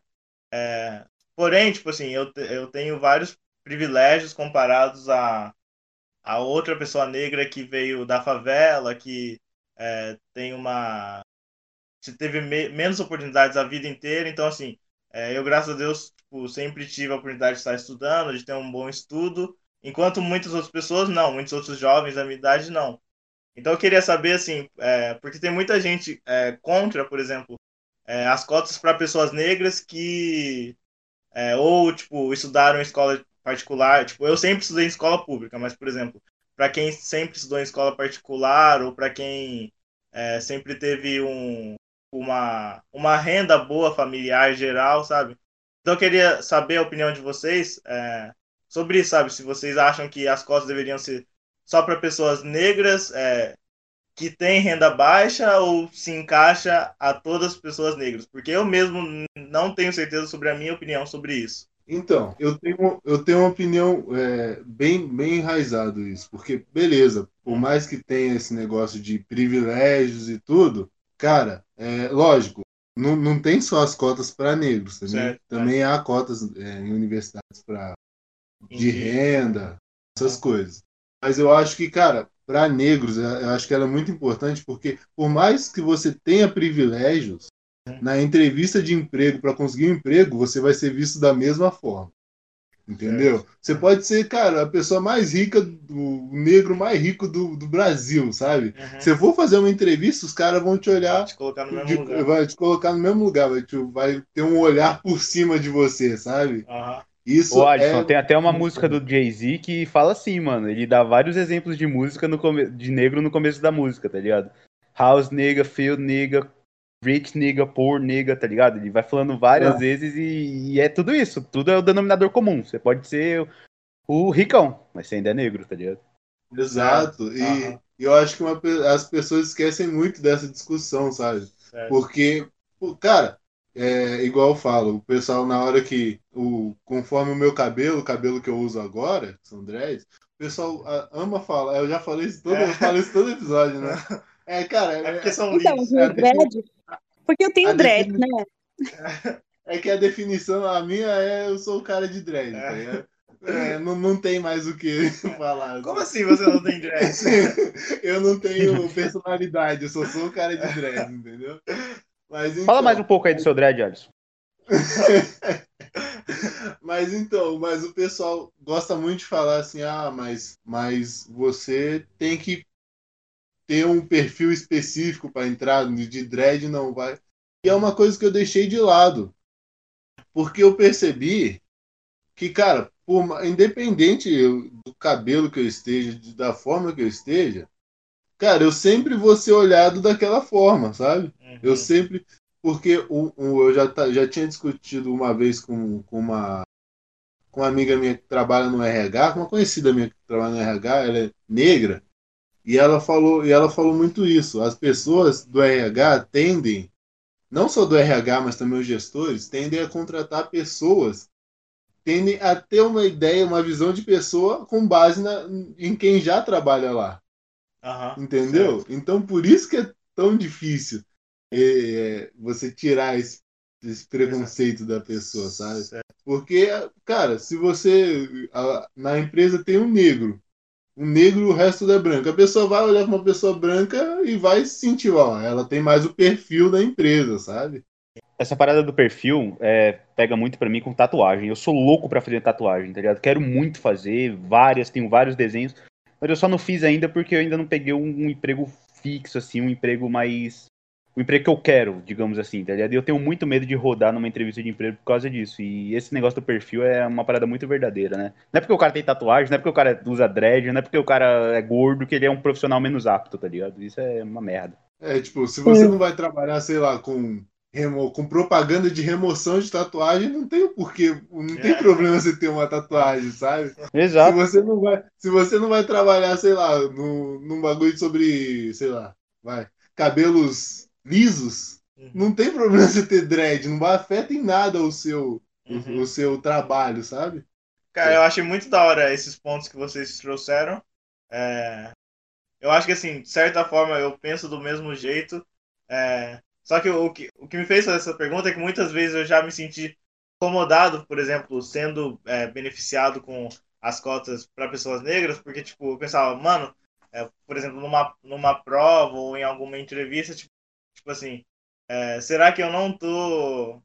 é, porém, tipo assim, eu, eu tenho vários privilégios comparados a, a outra pessoa negra que veio da favela, que é, tem uma. teve me- menos oportunidades a vida inteira. Então, assim, é, eu, graças a Deus, tipo, sempre tive a oportunidade de estar estudando, de ter um bom estudo, enquanto muitas outras pessoas não, muitos outros jovens da minha idade não. Então, eu queria saber, assim, é, porque tem muita gente é, contra, por exemplo, é, as cotas para pessoas negras que é, ou tipo estudaram em escola particular, tipo eu sempre estudei em escola pública, mas por exemplo, para quem sempre estudou em escola particular ou para quem é, sempre teve um, uma uma renda boa familiar geral, sabe? Então eu queria saber a opinião de vocês é, sobre isso, sabe? Se vocês acham que as cotas deveriam ser só para pessoas negras é, que têm renda baixa ou se encaixa a todas as pessoas negras? Porque eu mesmo não tenho certeza sobre a minha opinião sobre isso. Então, eu tenho, eu tenho uma opinião é, bem, bem enraizado isso, porque, beleza, por mais que tenha esse negócio de privilégios e tudo, cara, é lógico, não, não tem só as cotas para negros, também, Certo, também há cotas é, em universidades para de renda, essas coisas. Mas eu acho que, cara, para negros, eu eu acho que ela é muito importante porque, por mais que você tenha privilégios, na entrevista de emprego, para conseguir um emprego, você vai ser visto da mesma forma. Entendeu? Você pode ser, cara, a pessoa mais rica, do, o negro mais rico do, do Brasil, sabe? Uhum. Se eu for fazer uma entrevista, os caras vão te olhar, Te colocar no mesmo de- lugar. vai te colocar no mesmo lugar, vai, te- vai ter um olhar por cima de você, sabe? Aham. Isso Ô, Adson, é tem até uma música do Jay-Z que fala assim, mano. Ele dá vários exemplos de música no come... de negro no começo da música, tá ligado? House nigga, field nigga, rich nigga, poor nigga, tá ligado? Ele vai falando várias É. vezes e... e é tudo isso. Tudo é o denominador comum. Você pode ser o ricão, mas você ainda é negro, tá ligado? Exato. E Aham. e eu acho que uma as pessoas esquecem muito dessa discussão, sabe? Certo. Porque, cara, é igual eu falo, o pessoal na hora que, o, conforme o meu cabelo, o cabelo que eu uso agora, que são dreads, o pessoal ama falar, eu já falei isso todo, É. eu falo isso todo episódio, né? É, cara, É é, porque são Então, lindos. a dread. Porque eu tenho dread, defini- né? é que a definição, a minha é eu sou o cara de dread, tá É. ligado? É, não, não tem mais o que falar. Como assim você não tem dread? eu não tenho personalidade, eu só sou o cara de dread, entendeu? Mas, Fala então- mais um pouco aí do seu dread, Alisson. mas então, mas o pessoal gosta muito de falar assim, ah, mas, mas você tem que ter um perfil específico para entrar de dread não vai. E é uma coisa que eu deixei de lado. Porque eu percebi que, cara, por, independente eu- do cabelo que eu esteja, da forma que eu esteja, cara, eu sempre vou ser olhado daquela forma, sabe? Eu Uhum. sempre. Porque o, o- eu já, já tinha discutido uma vez com, com, uma, com uma amiga minha que trabalha no RH, com uma conhecida minha que trabalha no RH, ela é negra, e ela falou, e ela falou muito isso. As pessoas do RH tendem, não só do RH, mas também os gestores, tendem a contratar pessoas, tendem a ter uma ideia, uma visão de pessoa com base na, em quem já trabalha lá. Aham. Entendeu? Então por isso que é tão difícil é, você tirar esse, esse preconceito da pessoa, sabe? Certo. Porque, cara, se você a- na empresa tem um negro, um negro e o resto é branco, a pessoa vai olhar para uma pessoa branca e vai sentir, ó, ela tem mais o perfil da empresa, sabe? Essa parada do perfil é, pega muito pra mim com tatuagem. Eu sou louco pra fazer tatuagem, tá ligado? Quero muito fazer, várias, tenho vários desenhos. Mas eu só não fiz ainda porque eu ainda não peguei um, um emprego fixo, assim, um emprego mais. O emprego que eu quero, digamos assim, tá ligado? E eu tenho muito medo de rodar numa entrevista de emprego por causa disso. E esse negócio do perfil é uma parada muito verdadeira, né? Não é porque o cara tem tatuagem, não é porque o cara usa dread, não é porque o cara é gordo que ele é um profissional menos apto, tá ligado? Isso é uma merda. É, tipo, se você não vai trabalhar, sei lá, com, remo... com propaganda de remoção de tatuagem, não tem porquê, não tem É. problema você ter uma tatuagem, sabe? Se Exato. você não vai, se você não vai trabalhar, sei lá, no, num bagulho sobre, sei lá, vai, cabelos lisos, Uhum. não tem problema você ter dread, não vai afeta em nada o seu, Uhum. o, seu trabalho, sabe? Cara, eu achei muito da hora esses pontos que vocês trouxeram. É, Eu acho que, assim, de certa forma, eu penso do mesmo jeito. É, Só que o, que o que me fez fazer essa pergunta é que muitas vezes eu já me senti incomodado, por exemplo, sendo é, beneficiado com as cotas para pessoas negras, porque, tipo, eu pensava, mano, é, por exemplo, numa, numa prova ou em alguma entrevista, tipo, tipo assim, é, será que eu não tô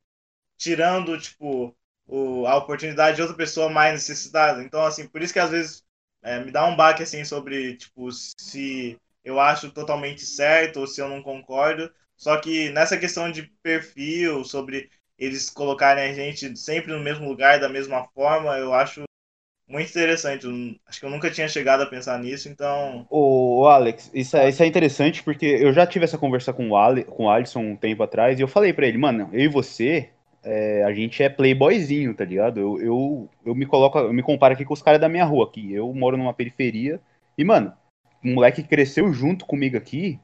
tirando, tipo, o, a oportunidade de outra pessoa mais necessitada. Então, assim, por isso que às vezes é, me dá um baque, assim, sobre, tipo, se eu acho totalmente certo ou se eu não concordo. Só que nessa questão de perfil, sobre eles colocarem a gente sempre no mesmo lugar, da mesma forma, eu acho muito interessante. Acho que eu nunca tinha chegado a pensar nisso, então... Ô, Alex, isso é, isso é interessante porque eu já tive essa conversa com o, Ale, com o Alisson um tempo atrás e eu falei pra ele, mano, eu e você, é, a gente é playboyzinho, tá ligado? Eu, eu, eu me coloco, eu me comparo aqui com os caras da minha rua aqui. Eu moro numa periferia e, mano, um moleque que cresceu junto comigo aqui,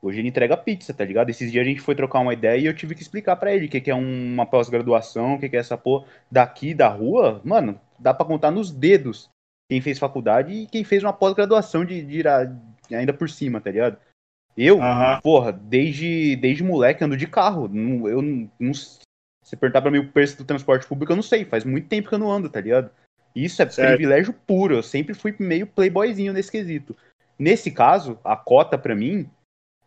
hoje ele entrega pizza, tá ligado? Esses dias a gente foi trocar uma ideia e eu tive que explicar pra ele o que, que é uma pós-graduação, o que, que é essa porra daqui da rua, mano, dá pra contar nos dedos quem fez faculdade e quem fez uma pós-graduação de, de ira- ainda por cima, tá ligado? Eu, Aham. porra, desde, desde moleque ando de carro. Não- eu não, Se perguntar pra mim o preço do transporte público, eu não sei. Faz muito tempo que eu não ando, tá ligado? Isso é Certo. privilégio puro. Eu sempre fui meio playboyzinho nesse quesito. Nesse caso, a cota pra mim,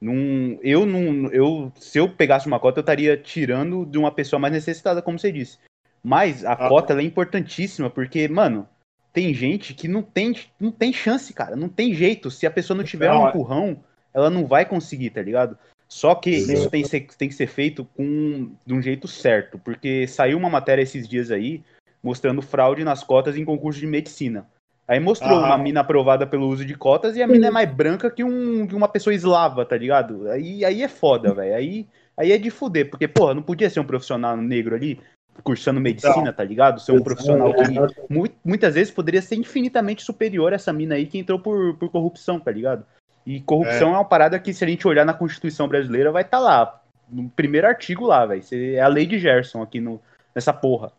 não, eu não, eu, se eu pegasse uma cota, eu estaria tirando de uma pessoa mais necessitada, como você disse. Mas a Ah. cota é importantíssima porque, mano, tem gente que não tem, não tem chance, cara. Não tem jeito. Se a pessoa não tiver Não, um é- empurrão, ela não vai conseguir, tá ligado? Só que Sim. isso tem, que ser- tem que ser feito com, de um jeito certo. Porque saiu uma matéria esses dias aí mostrando fraude nas cotas em concurso de medicina. Aí mostrou Aham. uma mina aprovada pelo uso de cotas e a mina é mais branca que, um, que uma pessoa eslava, tá ligado? Aí, aí é foda, velho. Aí, aí é de fuder, porque, porra, não podia ser um profissional negro ali cursando medicina, tá ligado? Ser um profissional que mu- muitas vezes poderia ser infinitamente superior a essa mina aí que entrou por, por corrupção, tá ligado? E corrupção é. uma parada que, se a gente olhar na Constituição brasileira, vai estar tá lá. No primeiro artigo lá, velho. É a lei de Gerson aqui no, nessa porra.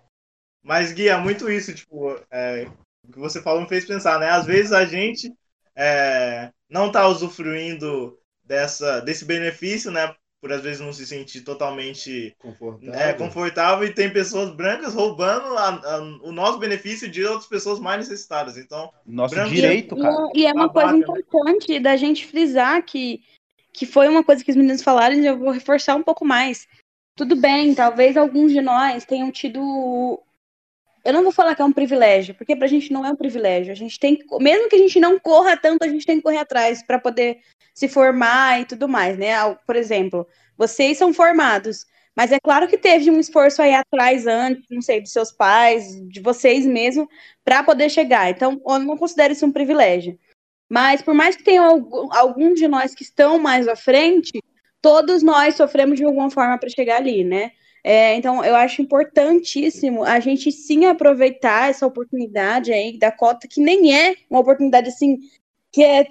Mas, Gui, é muito isso, tipo, é, o que você falou me fez pensar, né? Às vezes a gente é, não tá usufruindo dessa, desse benefício, né? Por às vezes não se sentir totalmente Confortável. é, confortável e tem pessoas brancas roubando a- a- o nosso benefício de outras pessoas mais necessitadas. Então, Nosso Branco- direito, E- cara. E é uma coisa né? importante da gente frisar que, que foi uma coisa que os meninos falaram e eu vou reforçar um pouco mais. Tudo bem, talvez alguns de nós tenham tido. Eu não vou falar que é um privilégio, porque pra gente não é um privilégio. A gente tem que, mesmo que a gente não corra tanto, a gente tem que correr atrás para poder se formar e tudo mais, né? Por exemplo, vocês são formados, mas é claro que teve um esforço aí atrás antes, não sei, dos seus pais, de vocês mesmo, para poder chegar. Então, eu não considero isso um privilégio. Mas por mais que tenham algu- alguns de nós que estão mais à frente, todos nós sofremos de alguma forma para chegar ali, né? É, então, eu acho importantíssimo a gente sim aproveitar essa oportunidade aí da cota, que nem é uma oportunidade assim, que é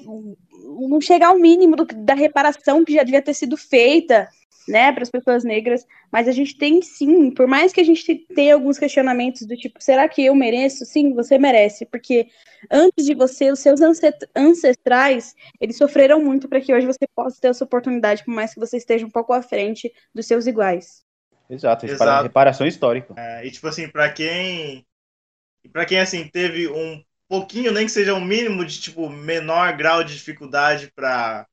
não chegar ao mínimo do- da reparação que já devia ter sido feita, né, para as pessoas negras, mas a gente tem sim, por mais que a gente tenha alguns questionamentos do tipo, será que eu mereço? Sim, você merece, porque antes de você, os seus ancestrais, eles sofreram muito para que hoje você possa ter essa oportunidade, por mais que você esteja um pouco à frente dos seus iguais. Exato, Exato. repara- reparação histórica. é, e tipo assim, para quem para quem assim teve um pouquinho, nem que seja um mínimo de tipo menor grau de dificuldade para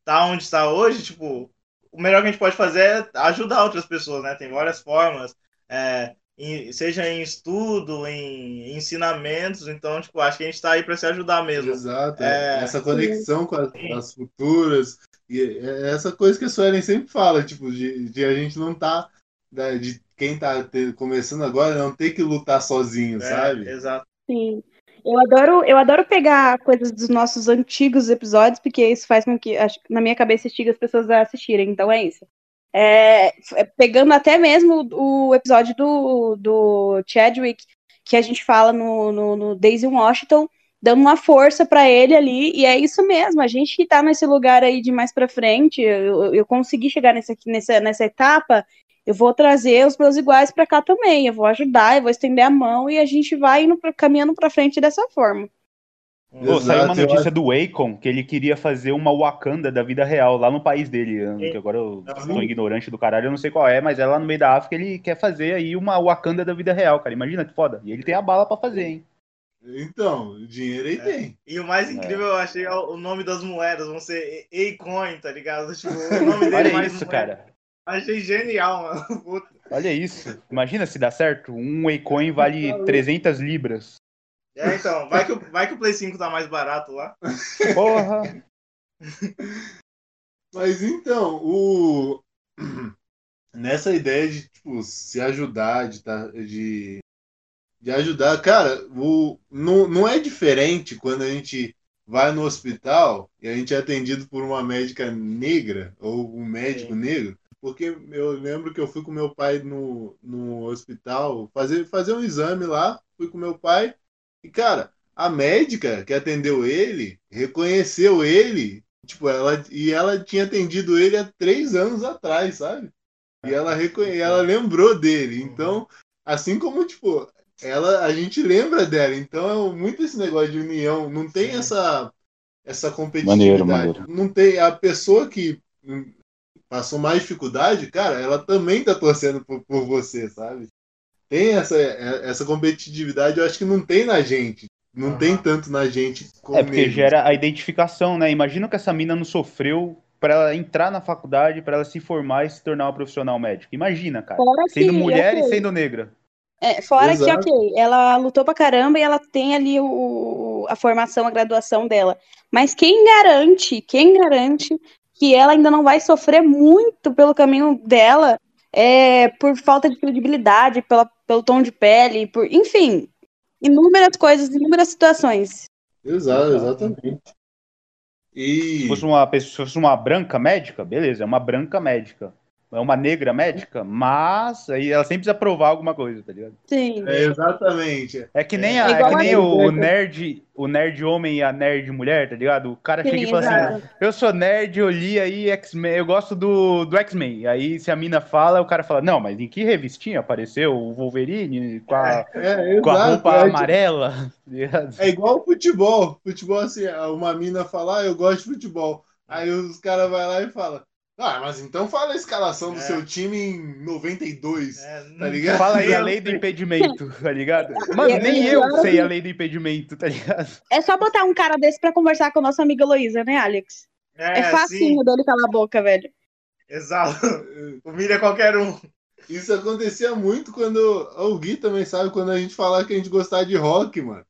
estar onde está hoje, tipo, o melhor que a gente pode fazer é ajudar outras pessoas, né? Tem várias formas, é, em- seja em estudo, em ensinamentos. Então, tipo, acho que a gente tá aí para se ajudar mesmo. Exato. É. Essa conexão com as, com as futuras. E é essa coisa que a Suelen sempre fala, tipo, de, de a gente não tá. Da- De quem tá te- começando agora não ter que lutar sozinho, É, sabe? exato. Sim. Eu adoro, eu adoro pegar coisas dos nossos antigos episódios, porque isso faz com que, acho, que na minha cabeça, instiga as pessoas a assistirem. Então é isso. É, é, pegando até mesmo o episódio do, do Chadwick, que a gente fala no, no, no Daisy Washington, dando uma força pra ele ali, e é isso mesmo. A gente que tá nesse lugar aí de mais pra frente, eu, eu consegui chegar nesse, aqui- nessa, nessa etapa, eu vou trazer os meus iguais pra cá também. Eu vou ajudar, eu vou estender a mão e a gente vai indo pra- caminhando pra frente dessa forma. Pô, saiu uma notícia acho- do Akon que ele queria fazer uma Wakanda da vida real lá no país dele. Que agora eu Ah, sou ignorante do caralho, eu não sei qual é, mas é lá no meio da África ele quer fazer aí uma Wakanda da vida real, cara. Imagina que foda. E ele tem a bala pra fazer, hein? Então, dinheiro aí tem. E o mais incrível, eu achei é o nome das moedas vão ser A-Coin, tá ligado? Tipo, o nome dele Olha mais isso, moeda. cara. Achei genial, mano. Puta. Olha isso. Imagina se dá certo. Um Acoin vale 300 libras. É, então, vai que, o, vai que o Play 5 tá mais barato lá. Porra. Mas então, o nessa ideia de tipo, se ajudar, de, tá, de, de ajudar, cara, o, não, não é diferente quando a gente vai no hospital e a gente é atendido por uma médica negra ou um médico Sim. negro. Porque eu lembro que eu fui com meu pai no, no hospital fazer, fazer um exame lá, fui com meu pai, e cara, a médica que atendeu ele reconheceu ele Tipo, ela, e ela tinha atendido ele há três anos atrás, sabe? E ela, reconhe... ela lembrou dele. Então, assim como, tipo, ela, a gente lembra dela. Então, é muito esse negócio de união. Não tem Sim. essa, essa competitividade. Maneiro, maneiro. Não tem a pessoa que passou mais dificuldade, cara, ela também tá torcendo por, por você, sabe? Tem essa, essa competitividade, eu acho que não tem na gente. Não Aham. tem tanto na gente como É porque gera a identificação, né? Imagina que essa mina não sofreu pra ela entrar na faculdade, pra ela se formar e se tornar uma profissional médica. Imagina, cara. Fora Sendo que, mulher e ok, sendo negra. É, fora que, Exato. ok, ela lutou pra caramba e ela tem ali o, a formação, a graduação dela. Mas quem garante, quem garante que ela ainda não vai sofrer muito pelo caminho dela é, por falta de credibilidade, pela, pelo tom de pele, por, enfim, inúmeras coisas, inúmeras situações. Exato, exatamente. E Se fosse uma pessoa, se fosse uma branca médica, beleza, é uma branca médica. É uma negra médica, mas aí ela sempre precisa provar alguma coisa, tá ligado? Sim. é, exatamente. É que nem, É a, é igual que nem o, o negra. nerd, o nerd homem e a nerd mulher, tá ligado? O cara chega e Sim, fala assim, eu sou nerd, eu li aí X-Men, eu gosto do, do X-Men. Aí se a mina fala, o cara fala, não, mas em que revistinha apareceu o Wolverine com a, É, com a roupa é, amarela? tá é igual o futebol. Futebol, assim, uma mina fala, ah, eu gosto de futebol. Aí os caras vão lá e falam, ah, mas então fala a escalação do É. seu time em 92. É, Tá ligado? Fala aí a lei do impedimento, tá ligado? Mano, E- nem eu sei a lei do impedimento, tá ligado? É só botar um cara desse pra conversar com a nossa amiga Heloísa, né, Alex? É, É, facinho sim, dele calar a boca, velho. exato. Humilha qualquer um. Isso acontecia muito quando. O Gui também sabe quando a gente falava que a gente gostava de rock, mano.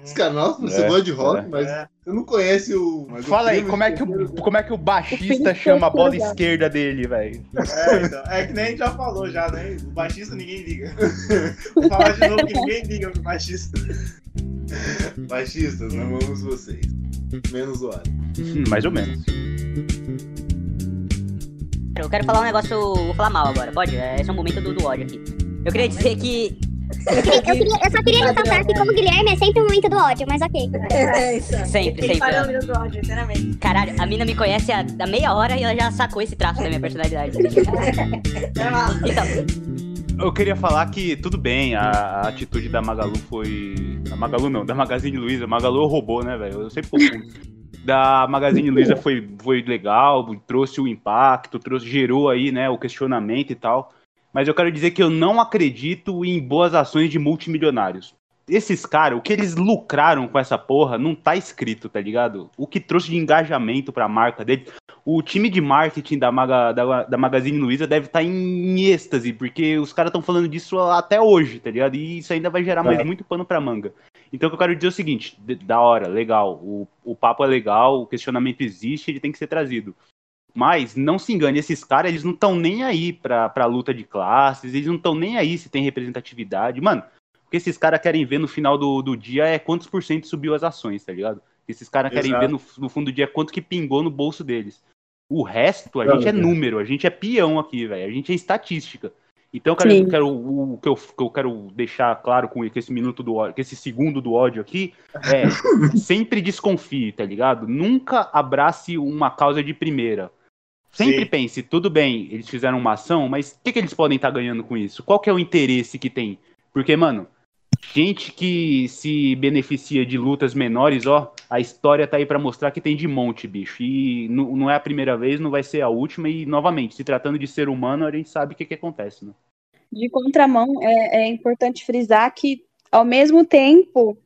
Os caras, nossa, você É, gosta de rock, é. mas você não conhece o. mas o Fala aí, como é que o, terceiro como é que o O baixista chama a bola grau. esquerda dele, velho? É, então, é que nem a gente já falou já, né? O baixista ninguém liga. Vou falar de novo que ninguém liga pro baixista. Baixistas, amamos vocês. Menos o. Hum, Mais ou menos. Eu quero falar um negócio, vou falar mal agora, pode? É, Esse é um momento do, do ódio aqui. Eu queria dizer que. Eu, queria- eu só queria ressaltar que, como Guilherme, é sempre um momento do ódio, mas ok. É, Sempre, sempre. Parou um do ódio, sinceramente. Caralho, a mina me conhece há, há meia hora e ela já sacou esse traço da minha personalidade. Normal. Então, Eu queria falar que tudo bem, a, a atitude da Magalu foi. A Magalu não, da Magazine Luiza. Magalu é o robô, né, velho? Eu sempre confundo. Da Magazine Luiza foi, foi legal, trouxe o impacto, trouxe, gerou aí, né, o questionamento e tal. Mas eu quero dizer que eu não acredito em boas ações de multimilionários. Esses caras, o que eles lucraram com essa porra, não tá escrito, tá ligado? O que trouxe de engajamento pra marca dele. o time de marketing da, Maga, da, da Magazine Luiza deve estar em êxtase, porque os caras estão falando disso até hoje, tá ligado? E isso ainda vai gerar mais É. muito pano pra manga. Então o que eu quero dizer é o seguinte, da hora, legal, o, o papo é legal, o questionamento existe, ele tem que ser trazido. Mas não se engane, esses caras, eles não estão nem aí pra, pra luta de classes, eles não estão nem aí se tem representatividade. Mano, o que esses caras querem ver no final do, do dia é quantos por cento subiu as ações, tá ligado? Esses caras querem ver no, no fundo do dia é quanto que pingou no bolso deles. O resto, a Não, gente é cara. número, a gente é peão aqui, velho. A gente é estatística. Então, cara, eu quero, o, o que eu, que eu quero deixar claro com esse minuto do ódio, com esse segundo do ódio aqui, é sempre desconfie, tá ligado? Nunca abrace uma causa de primeira. Sempre Sim. pense, tudo bem, eles fizeram uma ação, mas o que, que eles podem estar ganhando com isso? Qual que é o interesse que tem? Porque, mano, gente que se beneficia de lutas menores, ó, a história tá aí pra mostrar que tem de monte, bicho. E não é a primeira vez, não vai ser a última. E, novamente, se tratando de ser humano, a gente sabe o que, que acontece, né? De contramão, é, é importante frisar que, ao mesmo tempo,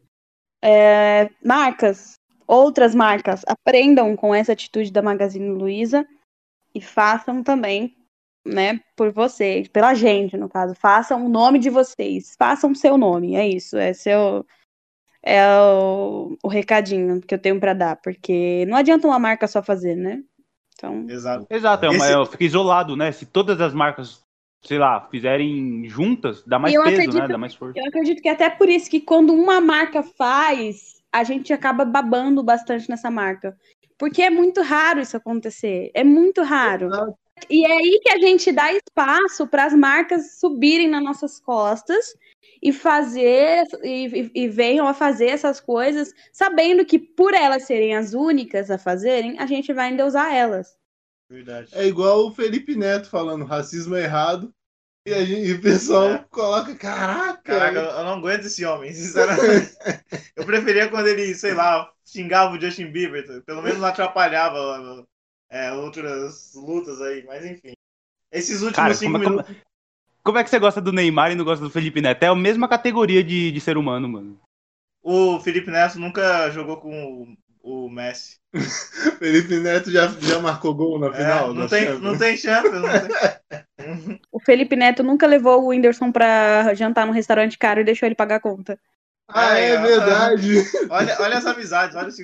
é, marcas, outras marcas, aprendam com essa atitude da Magazine Luiza e façam também, né, por vocês, pela gente, no caso. Façam o nome de vocês, façam o seu nome, é isso, é seu. É o, o recadinho que eu tenho pra dar, porque não adianta uma marca só fazer, né? Então, Exato. Exato, é uma, Esse- é, fica isolado, né? Se todas as marcas, sei lá, fizerem juntas, dá mais eu peso, né? acredito- Dá mais força. Eu acredito que até por isso que quando uma marca faz, a gente acaba babando bastante nessa marca. Porque é muito raro isso acontecer. É muito raro. Exato. E é aí que a gente dá espaço para as marcas subirem nas nossas costas e fazer e, e- e venham a fazer essas coisas, sabendo que por elas serem as únicas a fazerem, a gente vai endeusar elas. Verdade. É igual o Felipe Neto falando racismo é errado. E, a gente- e o pessoal É. coloca, caraca. Caraca, eu não aguento esse homem, sinceramente. eu preferia quando ele, sei lá, xingava o Justin Bieber, pelo menos não atrapalhava é, outras lutas aí, mas enfim. Esses últimos Cara, cinco como, como- minutos. como é que você gosta do Neymar e não gosta do Felipe Neto? É a mesma categoria de, de ser humano, mano. O Felipe Neto nunca jogou com o, o Messi. Felipe Neto já, já marcou gol na É, final. não, da tem, Champions. não tem Champions. Não tem... O Felipe Neto nunca levou o Whindersson pra jantar num restaurante caro e deixou ele pagar a conta. Ah, é ó. verdade. olha, olha as amizades, olha os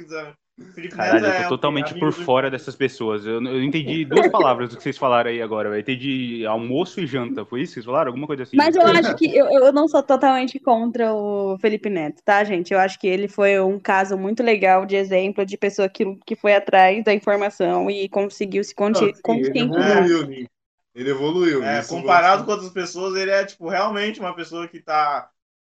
Felipe Caralho, Neto eu é tô totalmente amigo por do- fora dessas pessoas. Eu, eu entendi duas palavras do que vocês falaram aí agora. Eu entendi almoço e janta. Foi isso que vocês falaram? Alguma coisa assim? Mas eu acho que eu, eu não sou totalmente contra o Felipe Neto, tá, gente? Eu acho que ele foi um caso muito legal de exemplo de pessoa que, que foi atrás da informação e conseguiu se conscientizar. Ele evoluiu. É, comparado com outras pessoas, ele é, tipo, realmente uma pessoa que tá.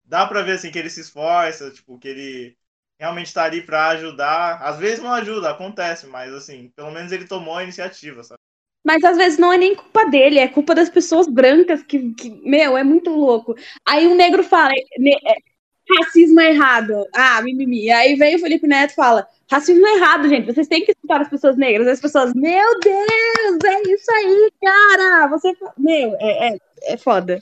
Dá pra ver, assim, que ele se esforça, tipo, que ele realmente tá ali pra ajudar. Às vezes não ajuda, acontece, mas, assim, pelo menos ele tomou a iniciativa, sabe? Mas às vezes não é nem culpa dele, é culpa das pessoas brancas que, que meu, é muito louco. Aí um negro fala, ne- é, racismo é errado. Ah, mimimi. Aí vem o Felipe Neto e fala, racismo é errado, gente. Vocês têm que escutar as pessoas negras. As pessoas, meu Deus, é isso aí, cara. Você, meu, é, é, é foda.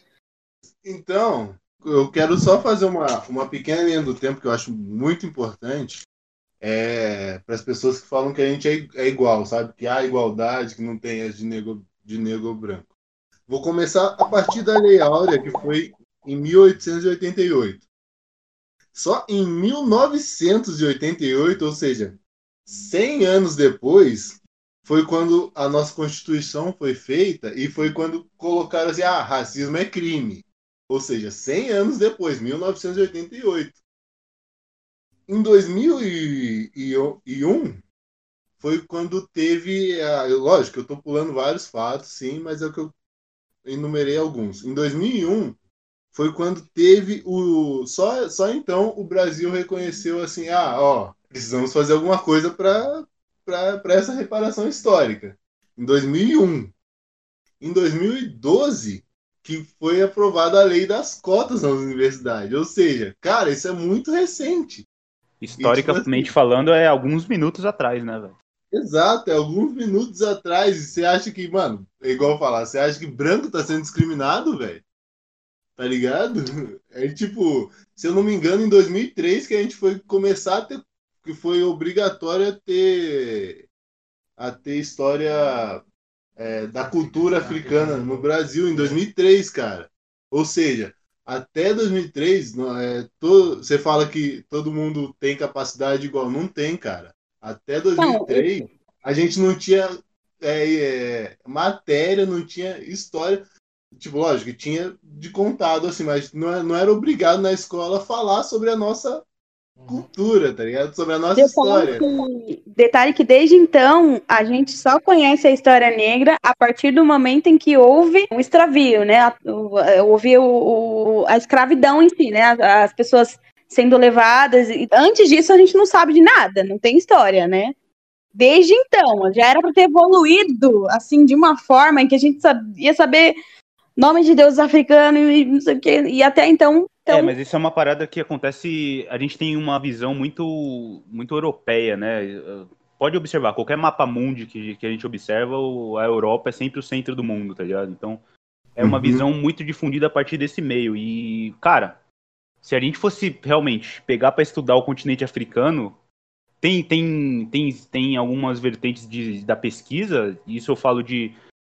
Então, eu quero só fazer uma, uma pequena linha do tempo que eu acho muito importante é, para as pessoas que falam que a gente é, é igual, sabe? Que há igualdade, que não tem as de negro, de negro branco. Vou começar a partir da Lei Áurea, que foi em 1888. Só em 1988, ou seja, 100 anos depois, foi quando a nossa Constituição foi feita e foi quando colocaram assim: ah, racismo é crime. Ou seja, 100 anos depois, 1988. Em 2001, foi quando teve. A, lógico, eu estou pulando vários fatos, sim, mas é o que eu enumerei alguns. Em 2001, foi quando teve o. Só, só então o Brasil reconheceu assim: ah, ó, precisamos fazer alguma coisa para essa reparação histórica. Em 2001. Em 2012, que foi aprovada a lei das cotas nas universidades. Ou seja, cara, isso é muito recente. Historicamente tipo assim- falando, é alguns minutos atrás, né, velho? Exato, é alguns minutos atrás. E você acha que, mano, é igual falar, você acha que branco tá sendo discriminado, velho? Tá ligado? É tipo, se eu não me engano, em 2003 que a gente foi começar a ter, que foi obrigatório ter a ter história é, da cultura africana no Brasil em 2003, cara. Ou seja, até 2003, não, é, to, você fala que todo mundo tem capacidade igual. Não tem, cara. Até 2003, a gente não tinha é, é, matéria, não tinha história. Tipo, lógico, tinha de contado, assim, mas não, não era obrigado na escola falar sobre a nossa cultura, tá ligado? Sobre a nossa Detalhe história. que, detalhe que desde então a gente só conhece a história negra a partir do momento em que houve o extravio, né? O- Houve o, o- a escravidão em si, né? As, as pessoas sendo levadas. e Antes disso a gente não sabe de nada, não tem história, né? Desde então, já era para ter evoluído assim de uma forma em que a gente sabia saber nome de deuses africanos e não sei o quê. E até então, então É, mas isso é uma parada que acontece. A gente tem uma visão muito, muito europeia, né? Pode observar, qualquer mapa mundi que, que a gente observa, a Europa é sempre o centro do mundo, tá ligado? Então, é uma Uhum. visão muito difundida a partir desse meio. E, cara, se a gente fosse realmente pegar pra estudar o continente africano, tem, tem, tem, tem algumas vertentes de, da pesquisa, isso eu falo de,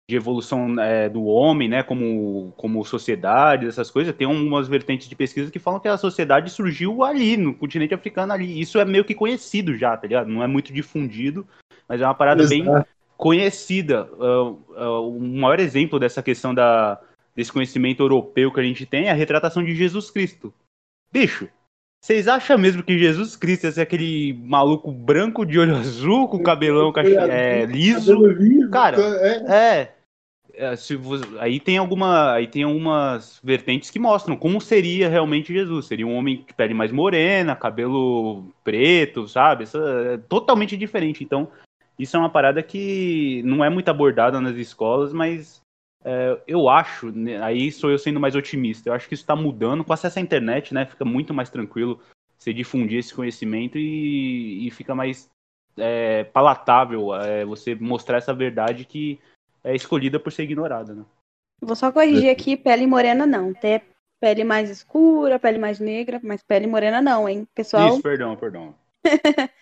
de evolução é, do homem, né, como, como sociedade, essas coisas, tem umas vertentes de pesquisa que falam que a sociedade surgiu ali, no continente africano ali. Isso é meio que conhecido já, tá ligado? Não é muito difundido, mas é uma parada bem Exato. conhecida. Uh, uh, o maior exemplo dessa questão da, desse conhecimento europeu que a gente tem é a retratação de Jesus Cristo. Bicho, vocês acham mesmo que Jesus Cristo ia ser aquele maluco branco de olho azul, com cabelão é, liso? Cara, é, É. É, se você- aí tem alguma, aí tem algumas vertentes que mostram como seria realmente Jesus. Seria um homem de pele mais morena, cabelo preto, sabe? Isso é totalmente diferente. Então, isso é uma parada que não é muito abordada nas escolas, mas é, eu acho, né, aí sou eu sendo mais otimista. Eu acho que isso está mudando com acesso à internet, né? Fica muito mais tranquilo você difundir esse conhecimento e, e fica mais é, palatável é, você mostrar essa verdade que é escolhida por ser ignorada, né? Vou só corrigir aqui, pele morena não. Até pele mais escura, pele mais negra, mas pele morena não, hein, pessoal? Isso, perdão, perdão.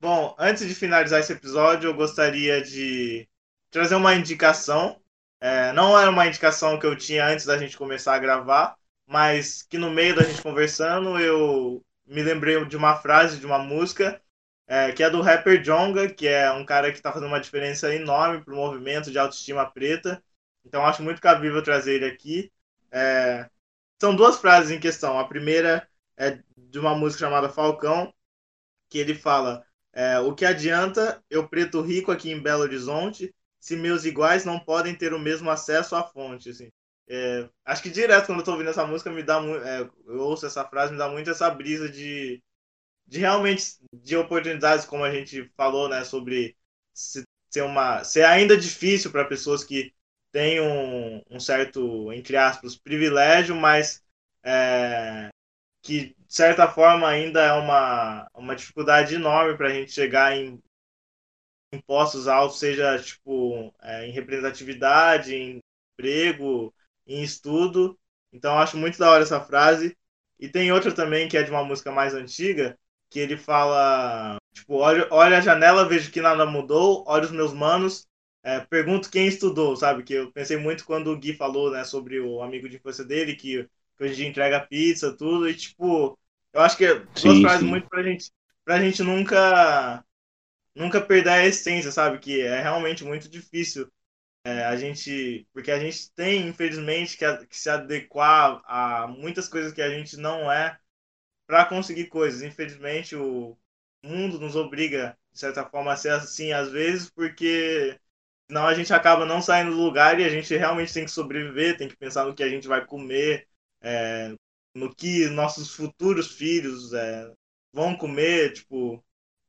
Bom, antes de finalizar esse episódio, eu gostaria de trazer uma indicação. É, não era uma indicação que eu tinha antes da gente começar a gravar, mas que no meio da gente conversando eu me lembrei de uma frase de uma música é, que é do rapper Jonga, que é um cara que está fazendo uma diferença enorme para o movimento de autoestima preta. Então acho muito cabível trazer ele aqui. É, são duas frases em questão. A primeira é de uma música chamada Falcão, que ele fala é, o que adianta eu preto rico aqui em Belo Horizonte se meus iguais não podem ter o mesmo acesso à fonte, assim. É, acho que direto quando eu tô ouvindo essa música me dá é, eu ouço essa frase me dá muito essa brisa de, de realmente de oportunidades como a gente falou, né, sobre se- ser uma ser ainda difícil para pessoas que têm um, um certo entre aspas privilégio, mas é, que de certa forma ainda é uma, uma dificuldade enorme para a gente chegar em, em postos altos, seja tipo é, em representatividade, em emprego, em estudo. Então eu acho muito da hora essa frase. E tem outra também que é de uma música mais antiga, que ele fala, tipo, olha, olha a janela, vejo que nada mudou, olha os meus manos, é, pergunto quem estudou, sabe? Que eu pensei muito quando o Gui falou, né, sobre o amigo de infância dele, que, que hoje em dia entrega pizza, tudo, e tipo, eu acho que é duas Sim, frases sim. muito pra gente, pra gente nunca, nunca perder a essência, sabe? Que é realmente muito difícil é, a gente, porque a gente tem, infelizmente, que, a- que se adequar a muitas coisas que a gente não é para conseguir coisas. Infelizmente, o mundo nos obriga, de certa forma, a ser assim às vezes, porque senão a gente acaba não saindo do lugar e a gente realmente tem que sobreviver, tem que pensar no que a gente vai comer, é, no que nossos futuros filhos é, vão comer, tipo,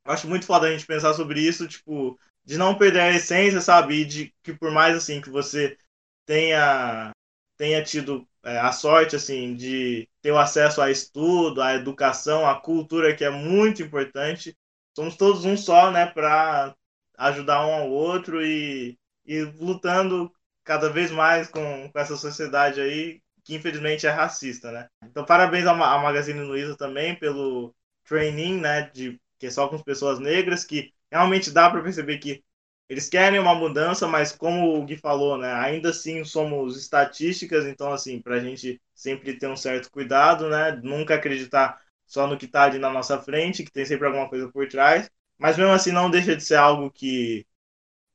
eu acho muito foda a gente pensar sobre isso, tipo, de não perder a essência, sabe? E de que por mais assim que você tenha tenha tido é, a sorte assim de ter o acesso a estudo, à educação, à cultura que é muito importante. Somos todos um só, né, para ajudar um ao outro e, e lutando cada vez mais com, com essa sociedade aí que infelizmente é racista, né? Então parabéns à Magazine Luiza também pelo training, né, de que é só com pessoas negras que realmente dá para perceber que eles querem uma mudança, mas como o Gui falou, né, ainda assim somos estatísticas, então assim, para a gente sempre ter um certo cuidado, né, nunca acreditar só no que está ali na nossa frente, que tem sempre alguma coisa por trás, mas mesmo assim não deixa de ser algo que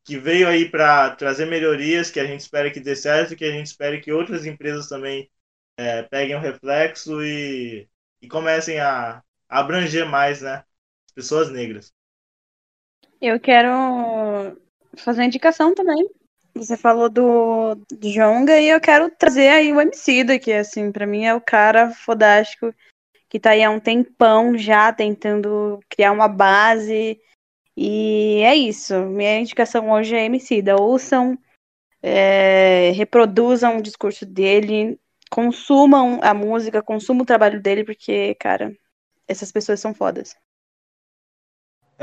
que veio aí para trazer melhorias, que a gente espera que dê certo, que a gente espera que outras empresas também é, peguem o reflexo e, e comecem a, a abranger mais, né, pessoas negras. Eu quero fazer uma indicação também. Você falou do, Jonga e eu quero trazer aí o Emicida, que assim, para mim é o cara fodástico que tá aí há um tempão já tentando criar uma base. E é isso. Minha indicação hoje é Emicida. Ouçam, é, reproduzam o discurso dele, consumam a música, consumam o trabalho dele, porque, cara, essas pessoas são fodas.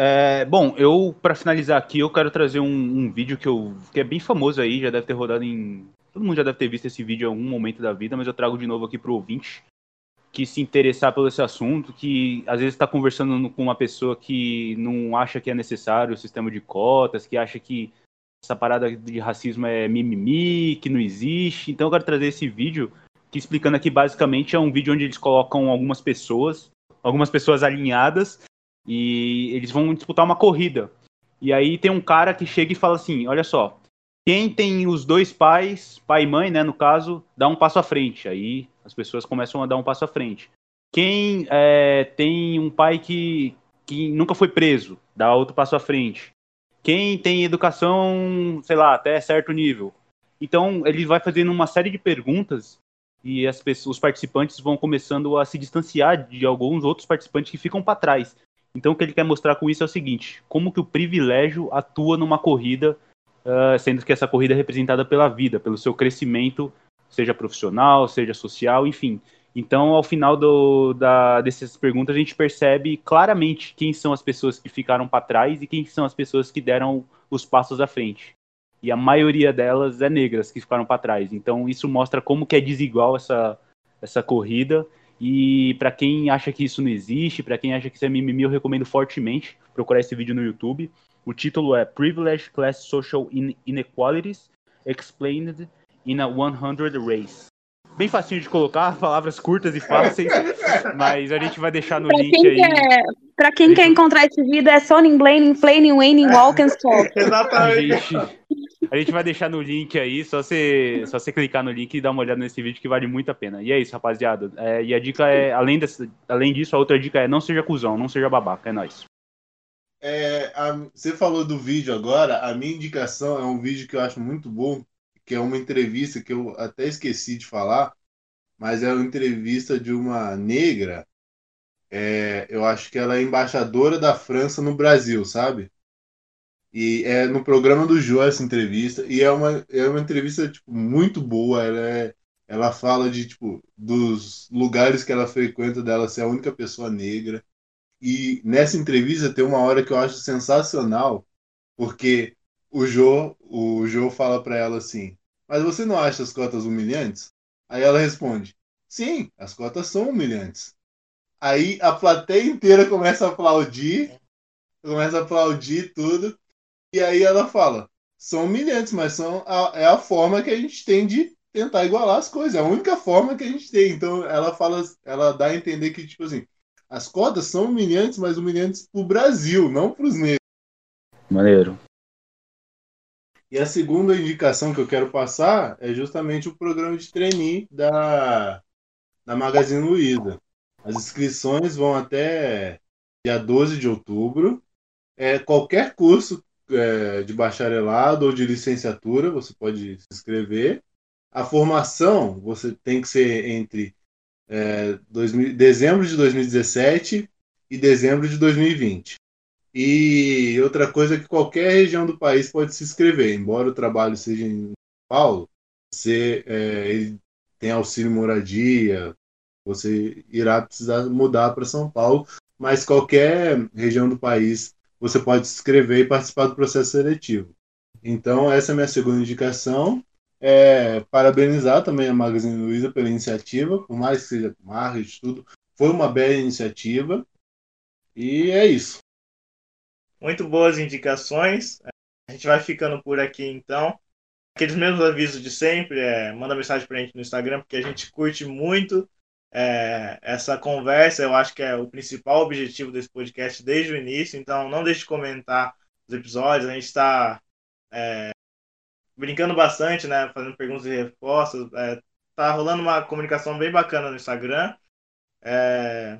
É, bom, eu para finalizar aqui, eu quero trazer um, um, vídeo que, eu, que é bem famoso aí, já deve ter rodado em. Todo mundo já deve ter visto esse vídeo em algum momento da vida, mas eu trago de novo aqui pro ouvinte que se interessar pelo esse assunto, que às vezes está conversando com uma pessoa que não acha que é necessário o sistema de cotas, que acha que essa parada de racismo é mimimi, que não existe. Então eu quero trazer esse vídeo que explicando aqui basicamente é um vídeo onde eles colocam algumas pessoas, algumas pessoas alinhadas e eles vão disputar uma corrida. E aí tem um cara que chega e fala assim: olha só, quem tem os dois pais, pai e mãe, né, no caso, dá um passo à frente. Aí as pessoas começam a dar um passo à frente. Quem é, tem um pai que, que nunca foi preso, dá outro passo à frente. Quem tem educação, sei lá, até certo nível. Então, ele vai fazendo uma série de perguntas e as pessoas, os participantes vão começando a se distanciar de alguns outros participantes que ficam para trás. Então o que ele quer mostrar com isso é o seguinte: como que o privilégio atua numa corrida, uh, sendo que essa corrida é representada pela vida, pelo seu crescimento, seja profissional, seja social, enfim. Então, ao final do, da, dessas perguntas, a gente percebe claramente quem são as pessoas que ficaram para trás e quem são as pessoas que deram os passos à frente. E a maioria delas é negras que ficaram para trás. Então, isso mostra como que é desigual essa, essa corrida e para quem acha que isso não existe, para quem acha que isso é mimimi, eu recomendo fortemente procurar esse vídeo no YouTube. O título é Privilege Class Social Inequalities Explained in a 100 Race. Bem facinho de colocar, palavras curtas e fáceis, mas a gente vai deixar no pra link aí. Quer, pra quem quer encontrar esse vídeo, é Sony Blaine, Flane, Wayne, Walk and Stop. Exatamente. A gente, a gente vai deixar no link aí, só você, só você clicar no link e dar uma olhada nesse vídeo que vale muito a pena. E é isso, rapaziada. É, e a dica é, além, além disso, a outra dica é não seja cuzão, não seja babaca, é nóis. É, a, você falou do vídeo agora, a minha indicação é um vídeo que eu acho muito bom, que é uma entrevista que eu até esqueci de falar, mas é uma entrevista de uma negra, é, eu acho que ela é embaixadora da França no Brasil, sabe? E é no programa do Jô essa entrevista. E é uma, é uma entrevista tipo, muito boa. Ela, é, ela fala de tipo, dos lugares que ela frequenta dela ser a única pessoa negra. E nessa entrevista tem uma hora que eu acho sensacional, porque o Jô, o Jô fala para ela assim: Mas você não acha as cotas humilhantes? Aí ela responde: Sim, as cotas são humilhantes. Aí a plateia inteira começa a aplaudir, começa a aplaudir tudo. E aí ela fala: são humilhantes, mas são a, é a forma que a gente tem de tentar igualar as coisas. É a única forma que a gente tem. Então ela fala, ela dá a entender que, tipo assim, as cotas são humilhantes, mas humilhantes pro Brasil, não pros negros. Maneiro. E a segunda indicação que eu quero passar é justamente o programa de trainee da, da Magazine Luiza. As inscrições vão até dia 12 de outubro. É, qualquer curso é, de bacharelado ou de licenciatura, você pode se inscrever. A formação, você tem que ser entre é, dezembro de 2017 e dezembro de 2020. E outra coisa é que qualquer região do país pode se inscrever, embora o trabalho seja em São Paulo, você é, tem auxílio moradia, você irá precisar mudar para São Paulo, mas qualquer região do país você pode se inscrever e participar do processo seletivo. Então, essa é a minha segunda indicação. É, parabenizar também a Magazine Luiza pela iniciativa, por mais que seja marketing, tudo, foi uma bela iniciativa. E é isso. Muito boas indicações. A gente vai ficando por aqui então. Aqueles mesmos avisos de sempre, é, manda mensagem pra gente no Instagram, porque a gente curte muito é, essa conversa. Eu acho que é o principal objetivo desse podcast desde o início. Então não deixe de comentar os episódios. A gente está é, brincando bastante, né? Fazendo perguntas e respostas. É, tá rolando uma comunicação bem bacana no Instagram. É,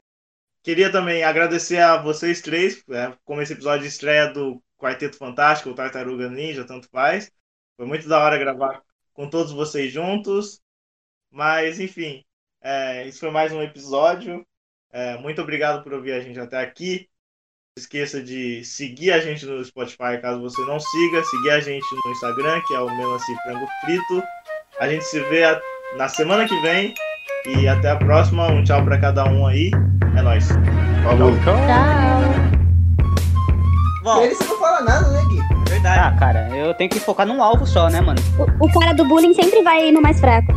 queria também agradecer a vocês três, é, como esse episódio de estreia do Quarteto Fantástico, o Tartaruga Ninja, tanto faz. Foi muito da hora gravar com todos vocês juntos. Mas, enfim, é, isso foi mais um episódio. É, muito obrigado por ouvir a gente até aqui. Não esqueça de seguir a gente no Spotify caso você não siga. Seguir a gente no Instagram, que é o Melancia Frango Frito. A gente se vê na semana que vem. E até a próxima. Um tchau para cada um aí. É nóis. Falou. Bom, Ele não fala nada, né, Gui? verdade. Ah, cara, eu tenho que focar num alvo só, né, mano? O, o cara do bullying sempre vai no mais fraco.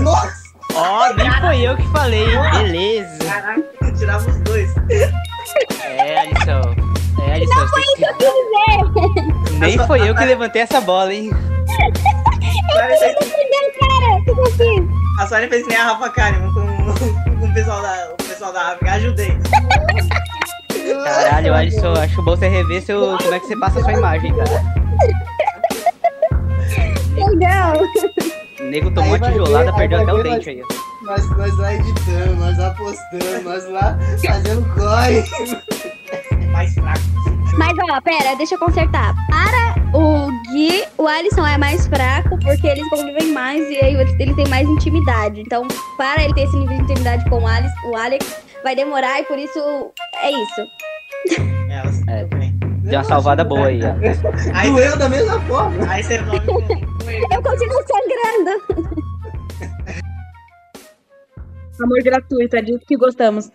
Nossa, Ó, nem foi eu que falei, beleza. caraca, tirava os dois. É, Alisson. É, Alisson. você tem que- Nem foi eu que levantei essa bola, hein? A Sônia fez- Cara, o que eu fiz? A Sônia fez que nem a Rafa Kalimann com, com o pessoal da, o pessoal da África. Ajudei. Caralho, Alisson, acho bom você rever seu, como é que você passa a sua imagem, cara. Legal. O nego tomou Aí tijolada, ver, perdeu até o dente aí. Nós, nós lá editando, nós lá postando, nós lá fazendo corre. Mais fraco. Mas ó, pera, deixa eu consertar. Para o Gui, o Alisson é mais fraco porque eles convivem mais e aí ele tem mais intimidade. Então, para ele ter esse nível de intimidade com o Alex, o Alex vai demorar e por isso é isso. Elas, É. tudo bem. Deu uma salvada boa aí, ó. Aí, Doeu da mesma forma. aí você ele. Eu continuo sangrando. Amor gratuito, é disso que gostamos.